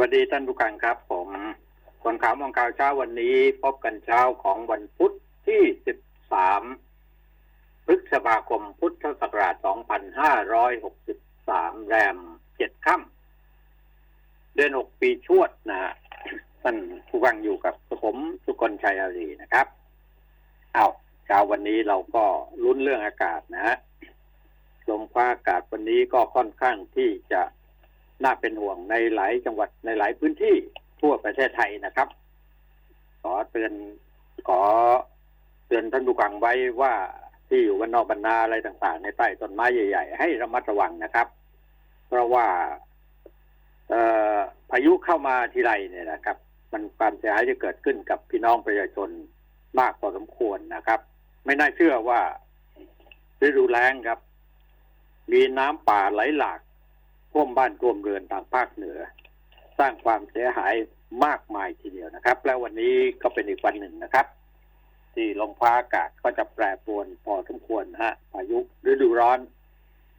วัสดีท่านผู้ฟังครับ ผมคนข่าวมองข่าวเช้าวันนี้ พบกันเช้าของวันพุธที่ 13 พฤษภาคมพุทธศักราช 2563 แรม 7 ค่ำเดือน 6 ปีชวดนะฮะท่านผู้ฟังอยู่กับผมสุกลชัยอารีนะครับ เอาเช้าวันนี้เราก็ลุ้นเรื่องอากาศนะฮะลมฟ้าอากาศวันนี้ก็ค่อนข้างที่จะ น่าเป็นห่วงในหลายจังหวัดในหลายพื้นที่ทั่วประเทศไทยนะครับ ขอเตือนขอเตือนท่านผู้ฟังไว้ว่าที่อยู่วันนอกบรรณาอะไรต่างๆ ในใต้ต้นไม้ใหญ่ ๆ ให้ระมัดระวังนะครับ เพราะว่าพายุเข้ามาทีไรเนี่ยนะครับ มันความเสียหายจะเกิดขึ้นกับพี่น้องประชาชนมากพอสมควรนะครับ ไม่น่าเชื่อว่าฤดูแล้งครับ มีน้ำป่าไหลหลาก ท่วมบ้านท่วมเรือนทางภาคเหนือ สร้างความเสียหายมากมายทีเดียวนะครับ แล้ววันนี้ก็เป็นอีกวันหนึ่งนะครับ ที่ลมฟ้าอากาศก็จะแปรปรวนพอสมควรฮะพายุฤดูร้อน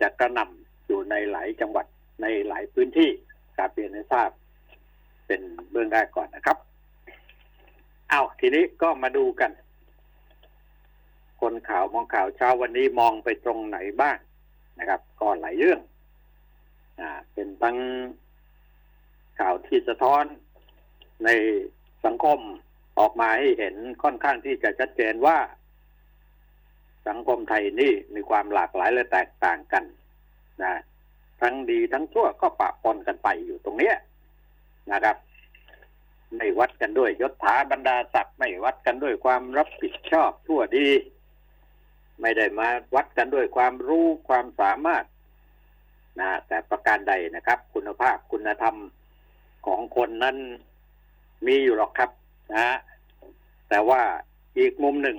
จะกระหน่ำอยู่ในหลายจังหวัดในหลายพื้นที่กาเรียนให้ทราบ เป็นเบื้องแรกก่อนนะครับเอาทีนี้ก็มาดูกัน คนข่าวมองข่าวเช้าวันนี้มองไปตรงไหนบ้างนะครับ ก็หลายเรื่อง เป็นทั้งข่าวที่สะท้อนในสังคมออกมาให้เห็นค่อนข้างที่จะชัดเจนว่า สังคมไทยนี่มีความหลากหลายและแตกต่างกันนะทั้งดีทั้งชั่วก็ปะปนกันไปอยู่ตรงเนี้ยนะครับ ไม่วัดกันด้วยยศถาบรรดาศักดิ์ไม่วัดกันด้วยความรับผิดชอบทั่วดี ไม่ได้มาวัดกันด้วยความรู้ความสามารถ นะแต่ประการใดนะครับ คุณภาพคุณธรรมของคนนั้นมีอยู่หรอกครับนะแต่ว่าอีกมุมหนึ่ง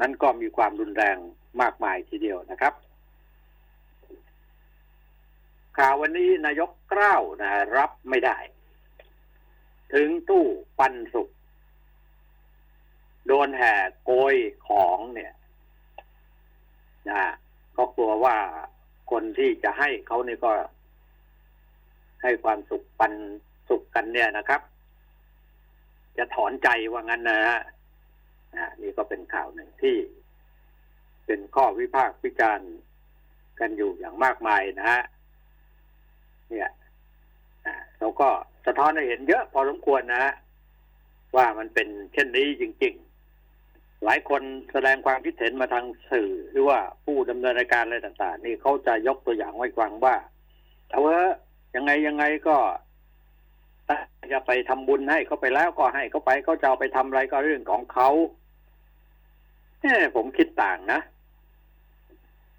นั้นก็มีความรุนแรงมากมายทีเดียวนะครับ ข่าววันนี้นายกกล้าวนะรับไม่ได้ ถึงตู้ปันสุกโดนแห่โกยของเนี่ยนะก็กลัวว่า คนที่จะให้เขานี่ก็ ให้ความสุขปันสุขกันเนี่ยนะครับ จะถอนใจว่างั้นนะฮะนี่ก็เป็นข่าวหนึ่งที่เป็นข้อวิพากษ์วิจารณ์กันอยู่อย่างมากมายนะฮะเนี่ยเราก็สะท้อนให้เห็นเยอะพอสมควรนะว่ามันเป็นเช่นนี้จริง หลายคนแสดงความคิดเห็นมาทางสื่อ หรือว่าผู้ดำเนินรายการอะไรต่าง ๆ นี่เขาจะยกตัวอย่างไว้ฟังว่าเอาเถอะยังไงยังไงก็จะไปทำบุญให้เขาไปแล้วก็ให้เขาไปเขาจะเอาไปทำอะไรก็เรื่องของเขาเนี่ยผมคิดต่างนะ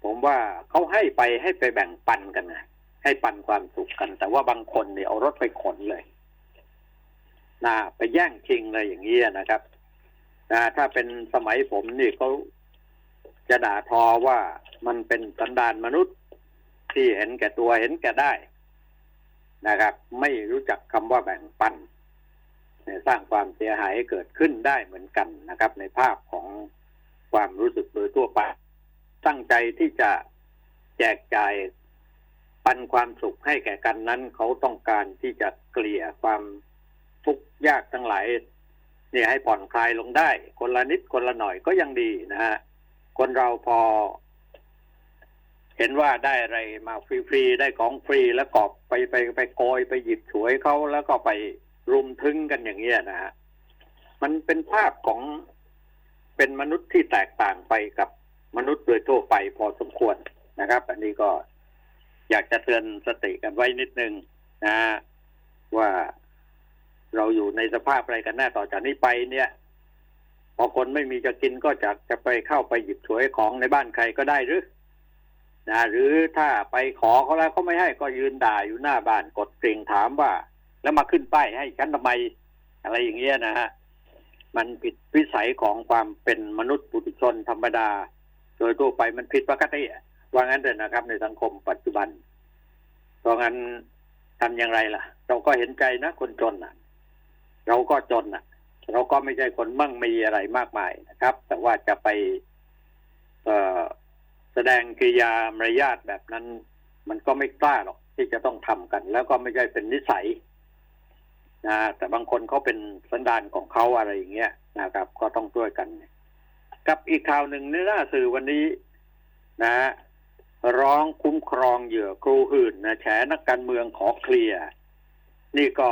ผมว่าเขาให้ไปให้ไปแบ่งปันกันนะให้ปันความสุขกัน แต่ว่าบางคนเนี่ยเอารถไปขนเลยนะไปแย่งชิงเลยอย่างนี้นะครับ นะถ้าเป็นสมัยผมนี่เขาจะด่าทอว่ามันเป็นสันดานมนุษย์ที่เห็นแก่ตัวเห็นแก่ได้นะครับ ไม่รู้จักคำว่าแบ่งปันสร้างความเสียหายให้เกิดขึ้นได้เหมือนกันนะครับ ในภาพของความรู้สึกโดยทั่วไปตั้งใจที่จะแจกจ่ายปันความสุขให้แก่กันนั้น เขาต้องการที่จะเกลี่ยความทุกข์ยากทั้งหลาย เนี่ยให้ผ่อนคลายลงได้ คนละนิดคนละหน่อยก็ยังดีนะฮะคนเราพอ เห็นว่าได้อะไรมาฟรีๆได้ของฟรีแล้วก็ไปไปไปโกยไปหยิบฉวยเขาแล้วก็ไปรุมทึงกันอย่างเงี้ยนะฮะมันเป็นภาพของเป็นมนุษย์ที่แตกต่างไปกับมนุษย์โดยทั่วไปพอสมควรนะครับ อันนี้ก็อยากจะเตือนสติกันไว้นิดนึงนะว่า เราอยู่ในสภาพอะไรกันแน่ต่อจากนี้ไปเนี่ยพอคนไม่มีจะกินก็จะจะไปเข้าไปหยิบฉวยของในบ้านใครก็ได้หรือนะหรือถ้าไปขอเขาแล้วเขาไม่ให้ก็ยืนด่าอยู่หน้าบ้านกดกริ่งถามว่า แล้วมาขึ้นป้ายให้ฉันทำไมอะไรอย่างเงี้ยนะฮะมันผิดวิสัยของความเป็นมนุษย์ปุถุชนธรรมดา โดยทั่วไปมันผิดปกติว่างั้นเลยนะครับ ในสังคมปัจจุบัน เพราะงั้นทำอย่างไรล่ะ เราก็เห็นใจนะคนจนอะ เราก็จนอะ เราก็ไม่ใช่คนมั่งมีอะไรมากมายนะครับ แต่ว่าจะไปแสดงกิยามารยาทแบบนั้น มันก็ไม่กล้าหรอกที่จะต้องทำกัน แล้วก็ไม่ใช่เป็นนิสัยนะแต่บางคนเขาเป็นสันดานของเขาอะไรอย่างเงี้ยนะครับ ก็ต้องช่วยกันกับอีกข่าวหนึ่งในหน้าสื่อวันนี้นะร้องคุ้มครองเหยื่อครูหื่นนะแฉนักการเมืองขอเคลียร์ นี่ก็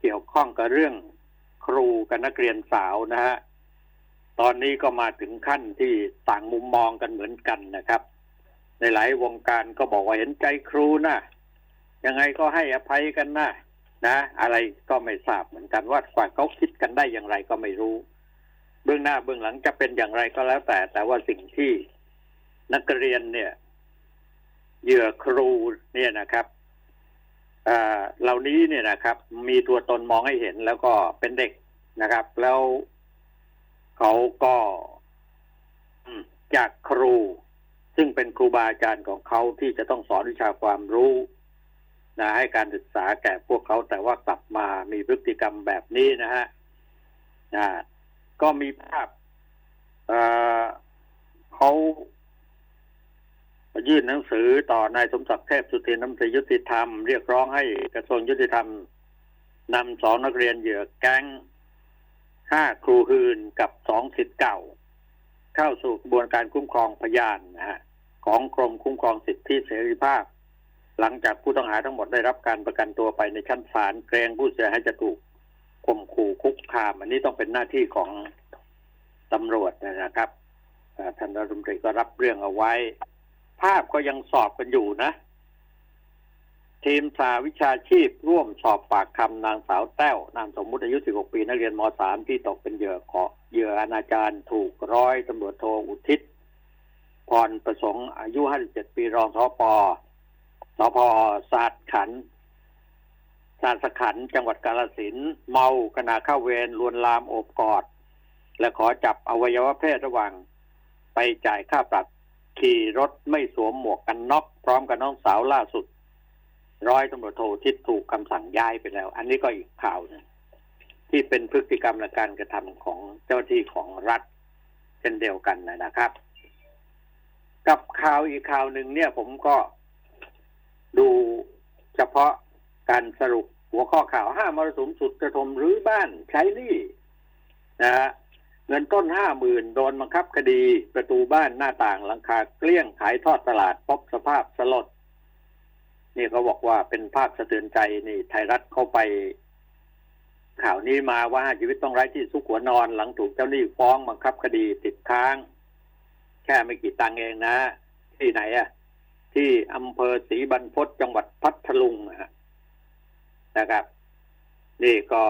เกี่ยวข้องกับเรื่องครูกับนักเรียนสาวนะฮะตอนนี้ก็มาถึงขั้นที่ต่างมุมมองกันเหมือนกันนะครับ ในหลายวงการก็บอกว่าเห็นใจครูนะยังไงก็ให้อภัยกันนะนะ อะไรก็ไม่ทราบเหมือนกันว่าฝ่ายเขาคิดกันได้อย่างไรก็ไม่รู้ เบื้องหน้าเบื้องหลังจะเป็นอย่างไรก็แล้วแต่ แต่ว่าสิ่งที่นักเรียนเนี่ยเหยื่อครูเนี่ยนะครับ เอ่อเหล่านี้เนี่ยนะครับ มีตัวตนมองให้เห็นแล้วก็เป็นเด็กนะครับ แล้วเขาก็จากครู ซึ่งเป็นครูบาอาจารย์ของเขาที่จะต้องสอนวิชาความรู้นะให้การศึกษาแก่พวกเขาแต่ว่ากลับมามีพฤติกรรมแบบนี้นะฮะนะก็มีภาพเอ่อเขา ยื่นหนังสือต่อนายสมศักดิ์เทพสุทินน้ำตรียุติธรรม เรียกร้องให้กระทรวงยุติธรรมนำสองนักเรียนเหยื่อแก๊งห้าครูหืนกับสองสิทธิ์เก่า เข้าสู่กระบวนการคุ้มครองพยานนะฮะของกรมคุ้มครองสิทธิเสรีภาพ หลังจากผู้ต้องหาทั้งหมดได้รับการประกันตัวไปในชั้นศาลเกรงผู้เสียหายจะถูกข่มขู่คุกคาม อันนี้ต้องเป็นหน้าที่ของตำรวจนะครับท่านรัฐมนตรีก็รับเรื่องเอาไว้ ภาพก็ยังสอบกันอยู่นะ ทีมสาวิชาชีพร่วมสอบปากคำนางสาวแต้วนามสมมุติอายุ 16 ปีนักเรียนม .3 ที่ตกเป็นเหยื่อขอเหยื่ออนาจารถูกร้อยตำรวจโทอุทิศพรประสงค์อายุ 57 ปีรองสปสพศาสตร์ขันศาสตร์ขันจังหวัดกาลสินเมาขณะเข้าเวรลวนลามโอบกอด และขอจับอวัยวะเพศระหว่างไปจ่ายค่าปรับ ขี่รถไม่สวมหมวกกันน็อกพร้อมกับน้องสาวล่าสุด ร้อยตำรวจโททิศถูกคำสั่งย้ายไปแล้ว อันนี้ก็อีกข่าวนึงที่เป็นพฤติกรรมและการกระทำของเจ้าที่ของรัฐเช่นเดียวกันนะครับ กับข่าวอีกข่าวหนึ่งเนี่ย ผมก็ดูเฉพาะการสรุปหัวข้อข่าวห้ามรสุมสุดกระทมรื้อบ้านใช้หนี้นะฮะ เงินต้นห้าหมื่นโดนบังคับคดี ประตูบ้านหน้าต่างหลังคาเกลี้ยงขายทอดตลาดพบสภาพสลด นี่เขาบอกว่าเป็นภาพสะเทือนใจนี่ไทยรัฐเข้าไป ข่าวนี้มาว่าชีวิตต้องไร้ที่สุขหัวนอนหลังถูกเจ้าหนี้ฟ้องบังคับคดีติดค้าง แค่ไม่กี่ตังเองนะ ที่ไหนอะที่อำเภอศรีบรรพตจังหวัดพัทลุงนะฮะนะครับ นี่ก็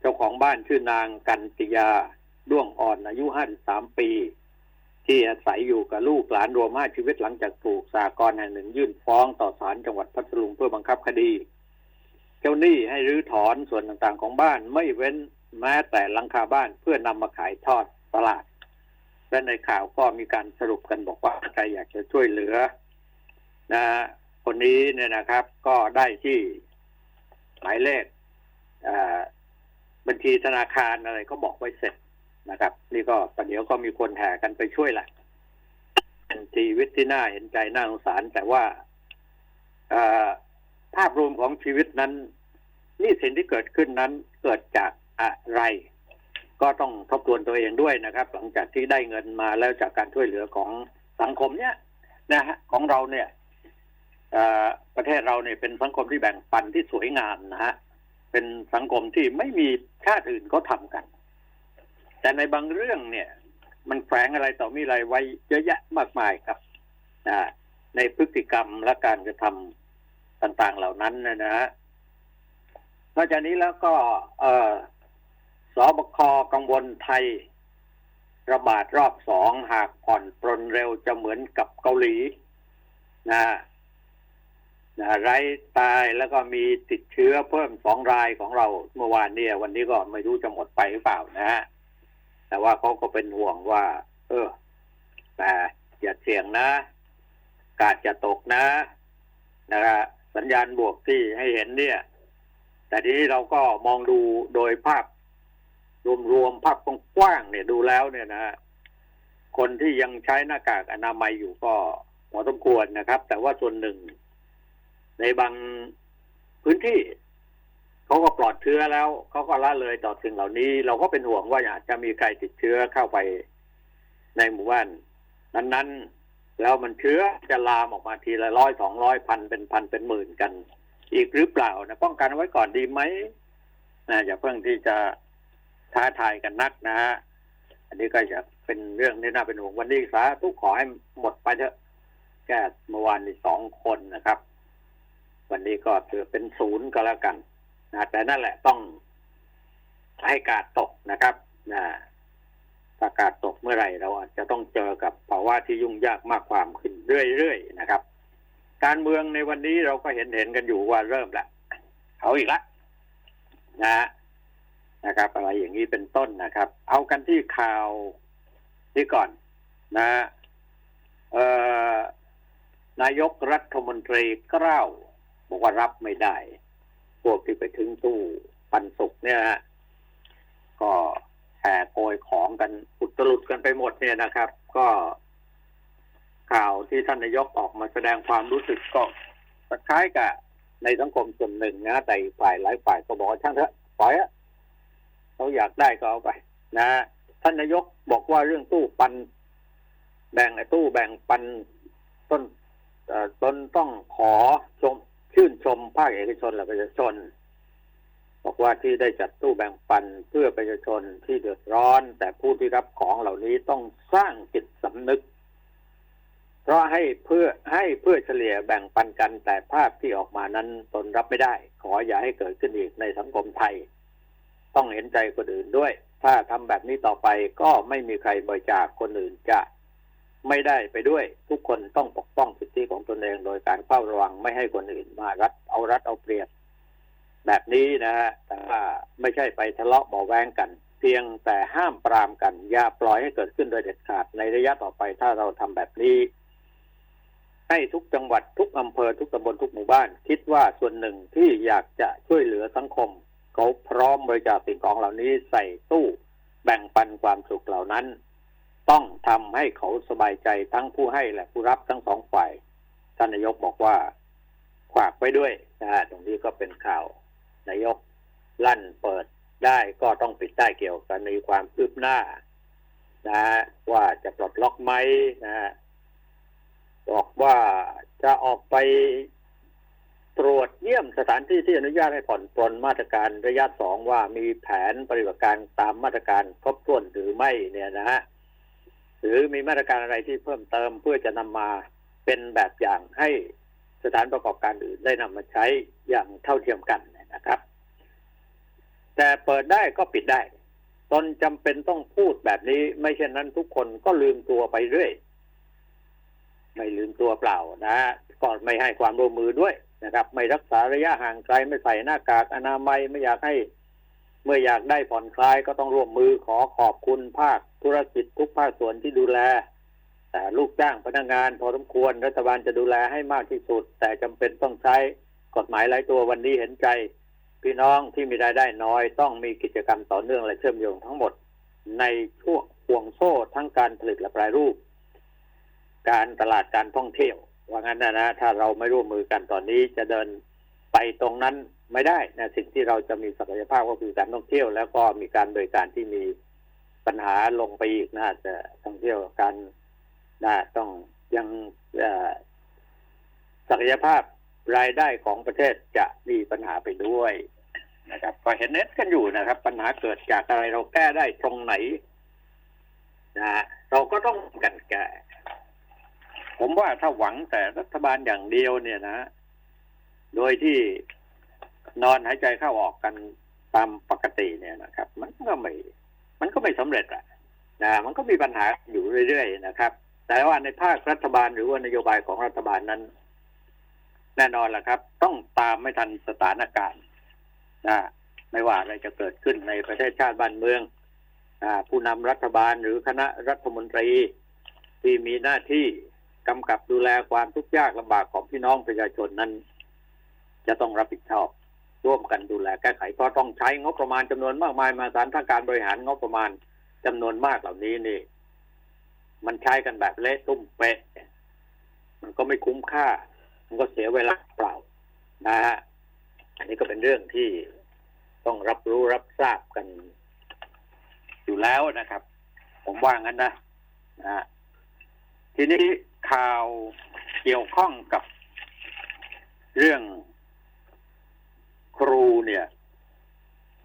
เจ้าของบ้านชื่อนางกันติยา ด้วงอ่อนอายุ53ปี ที่อาศัยอยู่กับลูกหลานรวม5ชีวิตหลังจากถูกสากรแห่งหนึ่งยื่นฟ้องต่อศาลจังหวัดพัทลุงเพื่อบังคับคดี เจ้าหนี้ให้รื้อถอนส่วนต่างๆของบ้านไม่เว้นแม้แต่หลังคาบ้านเพื่อนำมาขายทอดตลาด และในข่าวก็มีการสรุปกันบอกว่าใครอยากจะช่วยเหลือ นะคนนี้เนี่ยนะครับ ก็ได้ที่หมายเลขบัญชีธนาคารอะไรก็บอกไว้เสร็จ นะครับ นี่ก็ประเดี๋ยวก็มีคนแห่กันไปช่วยแหละเป็นชีวิตที่น่าเห็นใจน่าสงสาร แต่ว่าภาพรวมของชีวิตนั้นนี่สิ่งที่เกิดขึ้นนั้นเกิดจากอะไร ก็ต้องทบทวนตัวเองด้วยนะครับ หลังจากที่ได้เงินมาแล้วจากการช่วยเหลือของสังคมเนี่ยนะฮะของเราเนี่ยประเทศเราเนี่ยเป็นสังคมที่แบ่งปันที่สวยงามนะฮะเป็นสังคมที่ไม่มีชาติอื่นเขาทำกัน แต่ในบางเรื่องเนี่ย มันแฝงอะไรต่อมีอะไรไว้เยอะแยะมากมายครับนะในพฤติกรรมและการกระทำต่างๆเหล่านั้นนะนะฮะนอกจากนี้แล้วก็ เออสบคกังวลไทย ระบาดรอบสองหากผ่อนปรนเร็วจะเหมือนกับเกาหลี นะนะไร้ตายแล้วก็มีติดเชื้อเพิ่มสองรายของเราเมื่อวานเนี่ย วันนี้ก็ไม่รู้จะหมดไปหรือเปล่านะฮะ แต่ว่าเขาก็เป็นห่วงว่า เออแต่อย่าเสี่ยงนะ กาดจะตกนะนะฮะสัญญาณบวกที่ให้เห็นเนี่ย แต่ทีนี้เราก็มองดูโดยภาพ รวมๆภาพกว้างๆเนี่ยดูแล้วเนี่ยนะฮะคนที่ยังใช้หน้ากากอนามัยอยู่ก็พอสมควรนะครับ แต่ว่าส่วนหนึ่งในบางพื้นที่ เขาก็ปลอดเชื้อแล้วเขาก็ละเลยต่อสิ่งเหล่านี้ เราก็เป็นห่วงว่าอาจจะมีใครติดเชื้อเข้าไปในหมู่บ้านนั้นๆ แล้วมันเชื้อจะลามออกมาทีละร้อยสองร้อยพันเป็นพันเป็นหมื่นกัน อีกหรือเปล่านะป้องกันไว้ก่อนดีไหมนะอย่าเพิ่งที่จะท้าทายกันนักนะฮะอันนี้ก็จะเป็นเรื่องที่น่าเป็นห่วงวันนี้สาทุกขอให้หมดไปเถอะแก้เมื่อวานนี้สองคนนะครับ วันนี้ก็ถือเป็นศูนย์ก็แล้วกัน นะแต่นั่นแหละต้องให้กาดตกนะครับนะถ้ากาดตกเมื่อไหร่เราอาจจะต้องเจอกับภาวะที่ยุ่งยากมากความขึ้นเรื่อยๆนะครับ การเมืองในวันนี้เราก็เห็นเห็นกันอยู่ว่าเริ่มละเอาอีกละนะนะครับ อะไรอย่างนี้เป็นต้นนะครับ เอากันที่ข่าวที่ก่อนนะเอ่อนายกรัฐมนตรีกล้าวบอกว่ารับไม่ได้ วกที่ไปถึงตู้ปันสุกเนี่ยฮะก็แห่โกยของกันอุตลุดกันไปหมดเนี่ยนะครับ ก็ข่าวที่ท่านนายกออกมาแสดงความรู้สึกก็คล้ายกับในสังคมส่วนหนึ่งนะแต่ฝ่ายหลายฝ่ายก็บอกช่างเถอะปล่อยอะเขาอยากได้ก็เอาไป นะท่านนายกบอกว่าเรื่องตู้ปัน แบ่งไอ้ตู้แบ่งปันต้นตนต้องขอชม ชื่นชมภาคเอกชนและประชาชน บอกว่าที่ได้จัดตู้แบ่งปันเพื่อประชาชนที่เดือดร้อน แต่ผู้ที่รับของเหล่านี้ต้องสร้างจิตสำนึก เพราะให้เพื่อให้เพื่อเฉลี่ยแบ่งปันกันแต่ภาพที่ออกมานั้นตนรับไม่ได้ ขออย่าให้เกิดขึ้นอีกในสังคมไทย ต้องเห็นใจคนอื่นด้วย ถ้าทำแบบนี้ต่อไปก็ไม่มีใครบริจาคคนอื่นจะ ไม่ได้ไปด้วย ทุกคนต้องปกป้องสิทธิของตนเองโดยการเฝ้าระวังไม่ให้คนอื่นมารัดเอารัดเอาเปรียบ แบบนี้นะฮะแต่ว่าไม่ใช่ไปทะเลาะเบาแวงกัน เพียงแต่ห้ามปรามกัน อย่าปล่อยให้เกิดขึ้นโดยเด็ดขาดในระยะต่อไปถ้าเราทำแบบนี้ให้ทุกจังหวัดทุกอำเภอทุกตำบลทุกหมู่บ้าน คิดว่าส่วนหนึ่งที่อยากจะช่วยเหลือสังคม เขาพร้อมบริจาคสิ่งของเหล่านี้ใส่ตู้ แบ่งปันความสุขเหล่านั้น ต้องทำให้เขาสบายใจทั้งผู้ให้และผู้รับทั้งสองฝ่าย ท่านนายกบอกว่าฝากไว้ด้วยนะฮะตรงนี้ก็เป็นข่าวนายกลั่นเปิดได้ก็ต้องปิดได้เกี่ยวกับในความคืบหน้านะว่าจะปลดล็อกไหมนะฮะบอกว่าจะออกไปตรวจเยี่ยมสถานที่ที่อนุญาตให้ผ่อนปลนมาตรการระยะสองว่ามีแผนปฏิบัติการตามมาตรการครบถ้วนหรือไม่เนี่ยนะฮะ หรือมีมาตรการอะไรที่เพิ่มเติมเพื่อจะนำมาเป็นแบบอย่างให้สถานประกอบการอื่นได้นำมาใช้อย่างเท่าเทียมกันนะครับ แต่เปิดได้ก็ปิดได้ ตนจำเป็นต้องพูดแบบนี้ ไม่เช่นนั้นทุกคนก็ลืมตัวไปเรื่อยไม่ลืมตัวเปล่านะก็ไม่ให้ความร่วมมือด้วยนะครับ ไม่รักษาระยะห่างไกลไม่ใส่หน้ากากอนามัยไม่อยากให้ เมื่ออยากได้ผ่อนคลายก็ต้องร่วมมือขอขอบคุณภาคธุรกิจทุกภาคส่วนที่ดูแล แต่ลูกจ้างพนักงานพอสมควรรัฐบาลจะดูแลให้มากที่สุด แต่จำเป็นต้องใช้กฎหมายหลายตัววันนี้เห็นใจ พี่น้องที่มีรายได้น้อย ต้องมีกิจกรรมต่อเนื่องและเชื่อมโยงทั้งหมด ในช่วงห่วงโซ่ทั้งการผลิตและแปรรูป การตลาดการท่องเที่ยวว่างั้นนะนะถ้าเราไม่ร่วมมือกันตอนนี้จะเดินไปตรงนั้น ไม่ได้นะสิ่งที่เราจะมีศักยภาพก็คือการท่องเที่ยว แล้วก็มีการบริการที่มีปัญหาลงไปอีกนะจะท่องเที่ยวการนะต้องยังศักยภาพรายได้ของประเทศจะมีปัญหาไปด้วยนะครับ ก็เห็นเน็ตกันอยู่นะครับ ปัญหาเกิดจากอะไรเราแก้ได้ตรงไหนนะเราก็ต้องกันแก้ผมว่าถ้าหวังแต่รัฐบาลอย่างเดียวเนี่ยนะ โดยที่ นอนหายใจเข้าออกกันตามปกติเนี่ยนะครับ มันก็ไม่ มันก็ไม่สำเร็จอะนะมันก็มีปัญหาอยู่เรื่อยๆนะครับ แต่ว่าในภาครัฐบาลหรือว่านโยบายของรัฐบาลนั้น แน่นอนแหละครับ ต้องตามไม่ทันสถานการณ์นะไม่ว่าอะไรจะเกิดขึ้นในประเทศชาติบ้านเมืองผู้นำรัฐบาลหรือคณะรัฐมนตรี ที่มีหน้าที่กำกับดูแลความทุกข์ยากลำบากของพี่น้องประชาชนนั้น จะต้องรับผิดชอบ ร่วมกันดูแลแก้ไขเพราะต้องใช้งบประมาณจำนวนมากมายมาสารทางการบริหารงบประมาณจำนวนมากเหล่านี้นี่ มันใช้กันแบบเละตุ้มเป๊ะมันก็ไม่คุ้มค่า มันก็เสียเวลาเปล่า นะฮะอันนี้ก็เป็นเรื่องที่ต้องรับรู้รับทราบกันอยู่แล้วนะครับ ผมว่างั้นนะนะทีนี้ข่าวเกี่ยวข้องกับเรื่อง ครูเนี่ย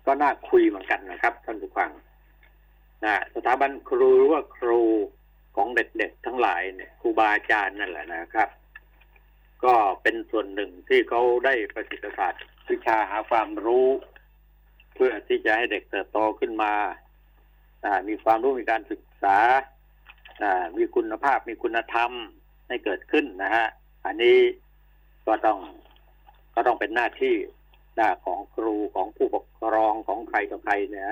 ก็น่าคุยเหมือนกันนะครับ ท่านผู้ฟังนะสถาบันครูหรือว่าครูของเด็กๆทั้งหลายเนี่ยครูบาอาจารย์นั่นแหละนะครับ ก็เป็นส่วนหนึ่งที่เขาได้ประสิทธิภาพวิชาหาความรู้ เพื่อที่จะให้เด็กเติบโตขึ้นมามีความรู้มีการศึกษามีคุณภาพมีคุณธรรมให้เกิดขึ้นนะฮะ อันนี้ก็ต้องก็ต้องเป็นหน้าที่ หน้าของครูของผู้ปกครองของใครต่อใครเนี่ย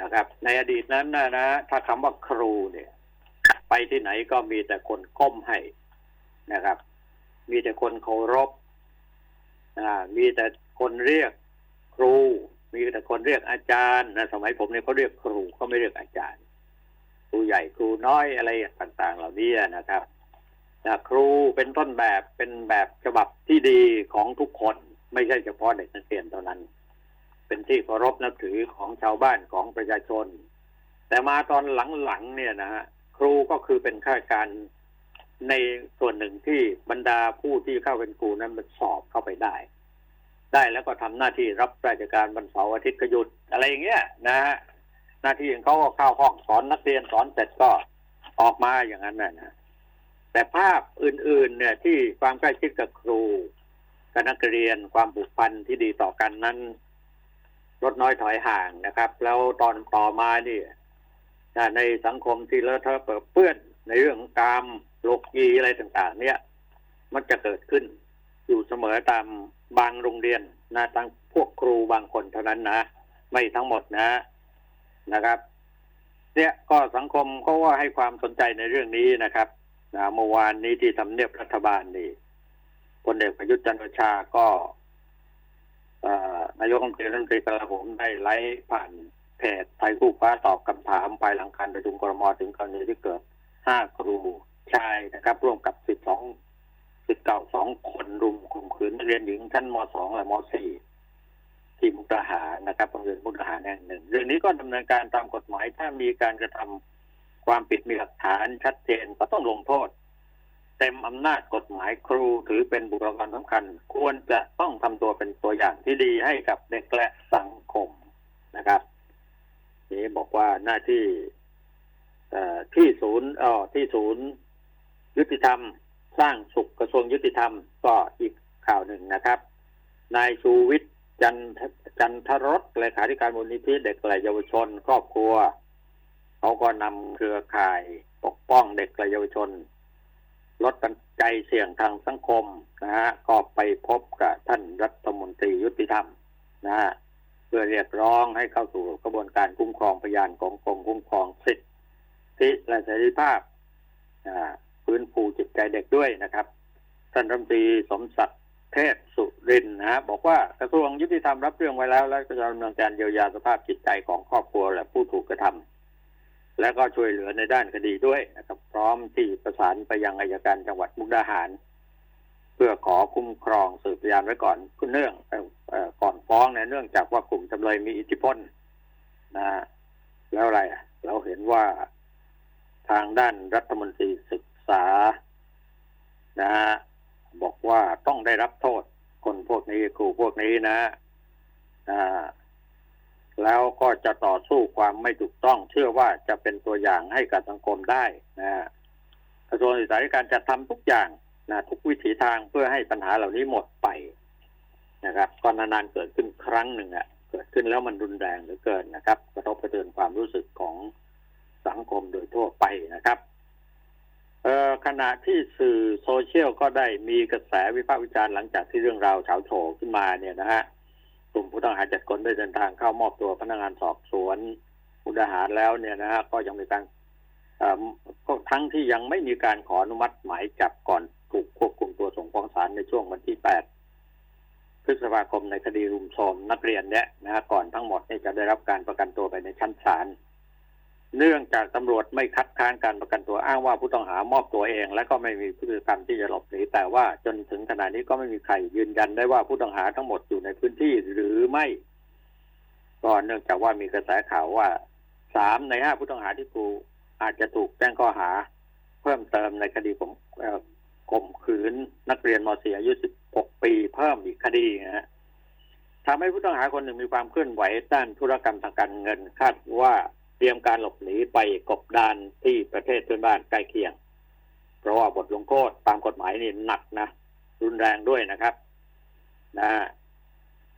นะครับ ในอดีตนั้นนะนะถ้าคำว่าครูเนี่ย ไปที่ไหนก็มีแต่คนก้มให้นะครับ มีแต่คนเคารพอ่ามีแต่คนเรียกครู มีแต่คนเรียกอาจารย์นะสมัยผมเนี่ยเขาเรียกครูเขาไม่เรียกอาจารย์ ครูใหญ่ครูน้อยอะไรต่าง ๆ เหล่านี้นะครับนะครูเป็นต้นแบบเป็นแบบฉบับที่ดีของทุกคน ไม่ใช่เฉพาะเด็กนักเรียนเท่านั้น เป็นที่เคารพนับถือของชาวบ้านของประชาชน แต่มาตอนหลังๆเนี่ยนะฮะครูก็คือเป็นข้าราชการในส่วนหนึ่งที่บรรดาผู้ที่เข้าเป็นครูนั้นมันสอบเข้าไปได้ ได้แล้วก็ทำหน้าที่รับราชการวันเสาร์อาทิตย์ก็หยุดอะไรอย่างเงี้ยนะฮะหน้าที่ของเขาก็เข้าห้องสอนนักเรียนสอนเสร็จก็ออกมาอย่างนั้นนะนะแต่ภาพอื่น ๆ เนี่ยที่ความใกล้ชิดกับครู กับนักเรียนความผูกพันที่ดีต่อกันนั้น ลดน้อยถอยห่างนะครับ แล้วตอนต่อมานี่ในสังคมที่เลอะเทอะเปิดเปื้อนในเรื่องกามโลกีอะไรต่าง ๆ เนี่ย มันจะเกิดขึ้นอยู่เสมอตามบางโรงเรียนนะทั้งพวกครูบางคนเท่านั้นนะ ไม่ทั้งหมดนะนะครับ เนี่ยก็สังคมเขาว่าให้ความสนใจในเรื่องนี้นะครับนะเมื่อวานนี้ที่ทำเนียบรัฐบาลนี่ พลเอกประยุทธ์จันทร์โอชาก็นายกรัฐมนตรีรัฐมนตรีกลาโหมได้ไลฟ์ผ่านเพจไทยคู่ฟ้าตอบคำถามภายหลังการประชุมกรมถึงกรณีที่เกิดห้าครูชายนะครับ ร่วมกับสิบสองสิบเก้าสองคนรุมข่มขืนนักเรียนหญิงชั้นมสองและมสี่ที่มุกดาหารนะครับโรงเรียนมุกดาหารแห่งหนึ่งเรื่องนี้ก็ดำเนินการตามกฎหมายถ้ามีการกระทำความผิดมีหลักฐานชัดเจนก็ต้องลงโทษ เต็มอำนาจกฎหมายครูถือเป็นบุคลากรสำคัญ ควรจะต้องทำตัวเป็นตัวอย่างที่ดีให้กับเด็กและสังคมนะครับนี่บอกว่าหน้าที่ที่ศูนย์อ่อที่ศูนย์ ยุติธรรม สร้างสุขกระทรวงยุติธรรม ก็อีกข่าวหนึ่งนะครับ นายชูวิทย์จันทจันทรสเลขาธิการมูลนิธิเด็กและเยาวชน ครอบครัว เขาก็นำเครือข่ายปกป้องเด็กและเยาวชน ลดปัจจัยเสี่ยงทางสังคมนะฮะก็ไปพบกับท่านรัฐมนตรียุติธรรมนะฮะเพื่อเรียกร้องให้เข้าสู่กระบวนการคุ้มครองพยานของกรมคุ้มครองสิทธิและเสรีภาพอ่าฟื้นฟูจิตใจเด็กด้วยนะครับ ท่านรัฐมนตรีสมศักดิ์เทพสุรินนะฮะบอกว่ากระทรวงยุติธรรมรับเรื่องไว้แล้ว และก็จะดำเนินการเยียวยาสภาพจิตใจของครอบครัวและผู้ถูกกระทำและก็ช่วยเหลือในด้านคดีด้วยนะครับ พร้อมที่ประสานไปยังอายการจังหวัดมุกดาหาร เพื่อขอคุ้มครองสืบพยานไว้ก่อนคุณเนื่องออก่อนฟ้องเนี่ยเนื่องจากว่ากลุ่มจำเลยมีอิทธิพลนะแล้วอะไรเราเห็นว่าทางด้านรัฐมนตรีศึกษานะฮะบอกว่าต้องได้รับโทษคนพวกนี้ครูพวกนี้นะอ่า แล้วก็จะต่อสู้ความไม่ถูกต้อง เชื่อว่าจะเป็นตัวอย่างให้กับสังคมได้นะฮะกระทรวงศึกษาธิการจะทำทุกอย่างนะทุกวิถีทางเพื่อให้ปัญหาเหล่านี้หมดไปนะครับก็นานๆเกิดขึ้นครั้งหนึ่งอะเกิดขึ้นแล้วมันรุนแรงเหลือเกินนะครับ กระทบกระเทือนความรู้สึกของสังคมโดยทั่วไปนะครับเอ่อขณะที่สื่อโซเชียลก็ได้มีกระแสวิพากษ์วิจารณ์หลังจากที่เรื่องราวเฉาโฉขึ้นมาเนี่ยนะฮะ กลุ่มผู้ต้องหาจัดคนได้เดินทางเข้ามอบตัวพนักงานสอบสวนมุกดาหารแล้วเนี่ยนะฮะก็ยังมีการอ่อก็ทั้งที่ยังไม่มีการขออนุมัติหมายจับก่อนถูกควบคุมตัวส่งฟ้องศาลในช่วงวันที่8พฤษภาคมในคดีรุมโทรมนักเรียนเนี่ยนะฮะก่อนทั้งหมดเนี่ยจะได้รับการประกันตัวไปในชั้นศาล เนื่องจากตำรวจไม่คัดค้านการประกันตัวอ้างว่าผู้ต้องหามอบตัวเอง และก็ไม่มีพฤติกรรมที่จะหลบหนีแต่ว่าจนถึงขณะนี้ก็ไม่มีใครยืนยันได้ว่าผู้ต้องหาทั้งหมดอยู่ในพื้นที่หรือไม่ก็เนื่องจากว่ามีกระแสข่าวว่าสามในห้าผู้ต้องหาที่ถูกอาจจะถูกแจ้งข้อหา เพิ่มเติมในคดีผมข่มขืนนักเรียนม .4 อายุ 16 ปีเพิ่มอีกคดีนะฮะทำให้ผู้ต้องหาคนหนึ่งมีความเคลื่อนไหวด้านธุรกรรมทางการเงินคาดว่า เตรียมการหลบหนีไปกบดานที่ประเทศเพื่อนบ้านใกล้เคียง เพราะว่าบทลงโทษตามกฎหมายนี่หนักนะ รุนแรงด้วยนะครับนะ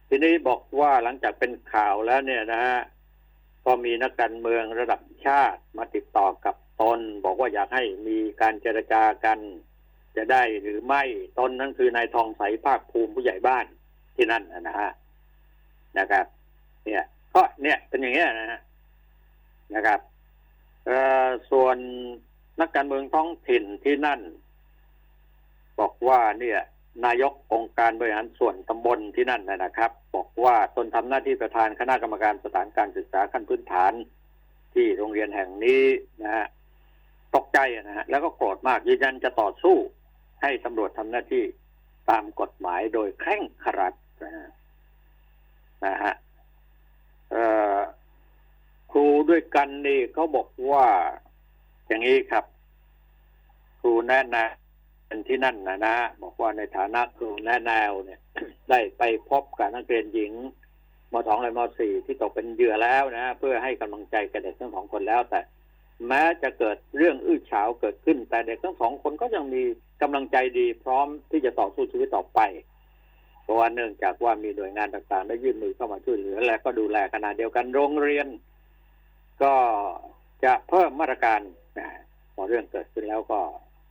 ทีนี้บอกว่าหลังจากเป็นข่าวแล้วเนี่ยนะฮะก็มีนักการเมืองระดับชาติมาติดต่อกับตน บอกว่าอยากให้มีการเจรจากัน จะได้หรือไม่ตนนั้นคือนายทองใสภาคภูมิผู้ใหญ่บ้านที่นั่นนะฮะนะครับ เนี่ยก็เนี่ยเป็นอย่างเงี้ยนะฮะ นะครับส่วนนักการเมืองท้องถิ่นที่นั่น บอกว่าเนี่ย นายกองค์การบริหารส่วนตำบลที่นั่นนะครับ บอกว่าตนทำหน้าที่ประธานคณะกรรมการสถานการศึกษาขั้นพื้นฐานที่โรงเรียนแห่งนี้นะฮะตกใจนะฮะแล้วก็โกรธมากยืนยันจะต่อสู้ ให้ตำรวจทำหน้าที่ตามกฎหมายโดยเคร่งครัดนะฮะนะฮะ ครูด้วยกันนี่เขาบอกว่าอย่างนี้ครับ ครูแนะนำเป็นที่นั่นนะนะบอกว่าในฐานะครูแนะแนวเนี่ย ได้ไปพบกับนักเรียนหญิงมสองและมสี่ที่ตกเป็นเหยื่อแล้วนะเพื่อให้กำลังใจกับเด็กทั้งสองคนแล้วแต่ แม้จะเกิดเรื่องอื้อฉาวเกิดขึ้น แต่เด็กทั้งสองคนก็ยังมีกำลังใจดี พร้อมที่จะต่อสู้ชีวิตต่อไปเพราะว่าเนื่องจากว่ามีหน่วยงานต่างๆ ได้ยื่นมือเข้ามาช่วยเหลือและก็ดูแลขณะเดียวกันโรงเรียน ก็จะเพิ่มมาตรการนะพอเรื่องเกิดขึ้นแล้วก็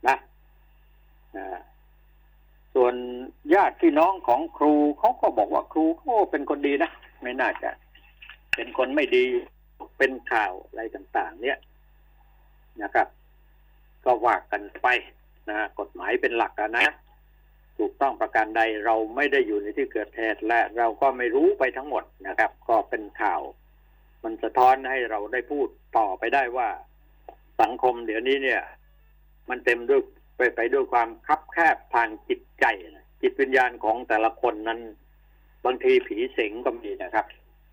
นะนะส่วนญาติพี่น้องของครูเขาก็บอกว่าครูเขาเป็นคนดีนะไม่น่าจะ เป็นคนไม่ดีเป็นข่าวอะไรต่าง ๆ เนี่ยนะครับ ก็ว่ากันไปนะกฎหมายเป็นหลักนะถูกต้องประการใดเราไม่ได้อยู่ในที่เกิดเหตุและเราก็ไม่รู้ไปทั้งหมดนะครับ ก็เป็นข่าว มันสะท้อนให้เราได้พูดต่อไปได้ว่า สังคมเดี๋ยวนี้เนี่ย มันเต็มด้วยไปไปด้วยความคับแคบทางจิตใจจิตวิญญาณของแต่ละคนนั้น บางทีผีสิงก็มีนะครับ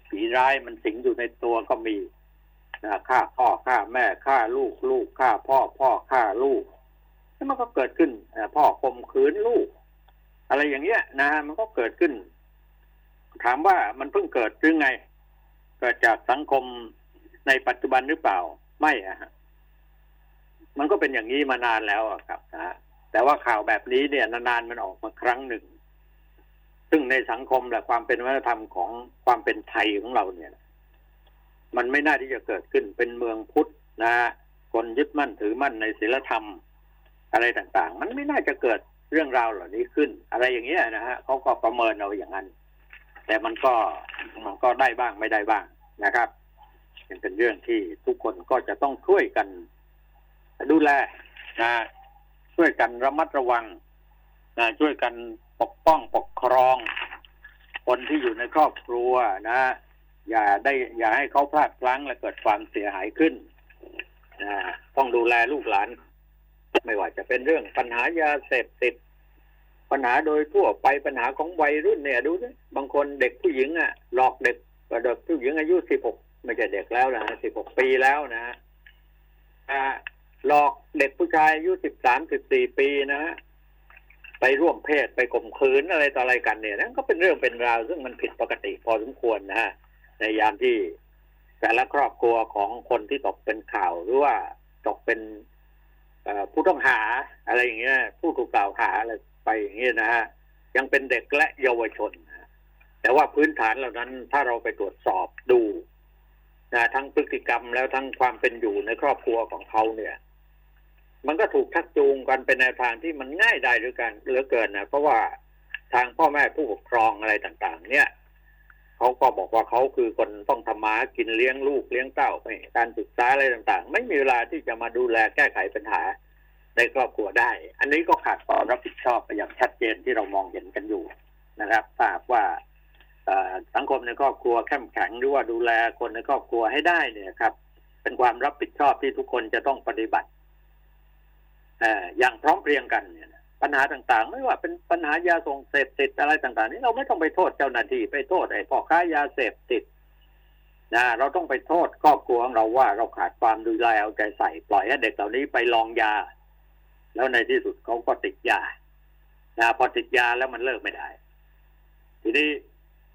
ผีร้ายมันสิงอยู่ในตัวก็มีนะฆ่าพ่อฆ่าแม่ฆ่าลูกลูกฆ่าพ่อพ่อฆ่าลูกแล้วมันก็เกิดขึ้นพ่อข่มขืนลูก อะไรอย่างเงี้ยนะฮะมันก็เกิดขึ้น ถามว่ามันเพิ่งเกิดหรือไง เกิดจากสังคมในปัจจุบันหรือเปล่า ไม่อะฮะมันก็เป็นอย่างนี้มานานแล้วครับนะแต่ว่าข่าวแบบนี้เนี่ยนานๆมันออกมาครั้งหนึ่ง ซึ่งในสังคมและความเป็นวัฒนธรรมของความเป็นไทยของเราเนี่ย มันไม่น่าที่จะเกิดขึ้นเป็นเมืองพุทธนะคนยึดมั่นถือมั่นในศีลธรรม อะไรต่างๆ มันไม่น่าจะเกิดเรื่องราวเหล่านี้ขึ้น อะไรอย่างเงี้ยนะฮะเขาก็ประเมินเอาอย่างนั้น แต่มันก็มันก็ได้บ้างไม่ได้บ้างนะครับเป็นเรื่องที่ทุกคนก็จะต้องช่วยกัน ดูแลนะช่วยกันระมัดระวังนะช่วยกันปกป้องปกครอง คนที่อยู่ในครอบครัวนะ อย่าได้ อย่าให้เขาพลาดพลั้งและเกิดความเสียหายขึ้นนะต้องดูแลลูกหลาน ไม่ว่าจะเป็นเรื่องปัญหายาเสพติด ปัญหาโดยทั่วไปปัญหาของวัยรุ่นเนี่ยดูสิบางคนเด็กผู้หญิงอะหลอกเด็กเด็กผู้หญิงอายุสิบหกไม่ใช่เด็กแล้วนะสิบหกปีแล้วนะฮะหลอกเด็กผู้ชายอายุสิบสามสิบสี่ปีนะฮะไปร่วมเพศไปข่มขืนอะไรต่ออะไรกันเนี่ยนั่นก็เป็นเรื่องเป็นราว ซึ่งมันผิดปกติพอสมควรนะฮะในยามที่แต่ละครอบครัวของคนที่ตกเป็นข่าวหรือว่าตกเป็นผู้ต้องหาอะไรอย่างเงี้ยผู้ถูกกล่าวหาอะไร ไปอย่างเงี้นะฮะยังเป็นเด็กและเยาวชนแต่ว่าพื้นฐานเหล่านั้นถ้าเราไปตรวจสอบดูนะทั้งพฤติกรรมแล้วทั้งความเป็นอยู่ในครอบครัวของเขาเนี่ย มันก็ถูกชักจูงกันเป็นแนวทางที่มันง่ายได้หรือกันเหลือเกินนะเพราะว่าทางพ่อแม่ผู้ปกครองอะไรต่าง ๆ เนี่ยเขาก็บอกว่าเขาคือคนต้องทำมากินเลี้ยงลูกเลี้ยงเต้าการศึกษาอะไรต่าง ๆ ไม่มีเวลาที่จะมาดูแลแก้ไขปัญหา ในครอบครัวได้ อันนี้ก็ขาดความรับผิดชอบไปอย่างชัดเจนที่เรามองเห็นกันอยู่นะครับทราบว่าสังคมในครอบครัวเข้มแข็งหรือว่าดูแลคนในครอบครัวให้ได้เนี่ยครับ เป็นความรับผิดชอบที่ทุกคนจะต้องปฏิบัติอย่างพร้อมเพรียงกันเนี่ยปัญหาต่างๆ ไม่ว่าเป็นปัญหายาส่งเสพติดอะไรต่างๆ นี่เราไม่ต้องไปโทษเจ้าหน้าที่ไปโทษไอ้พ่อค้ายาเสพติดนะเราต้องไปโทษครอบครัวของเราว่าเราขาดความดูแลเอาใจใส่ปล่อยให้เด็กเหล่านี้ไปลองยา แล้วในที่สุดเขาก็ติดยานะพอติดยาแล้วมันเลิกไม่ได้ ทีนี้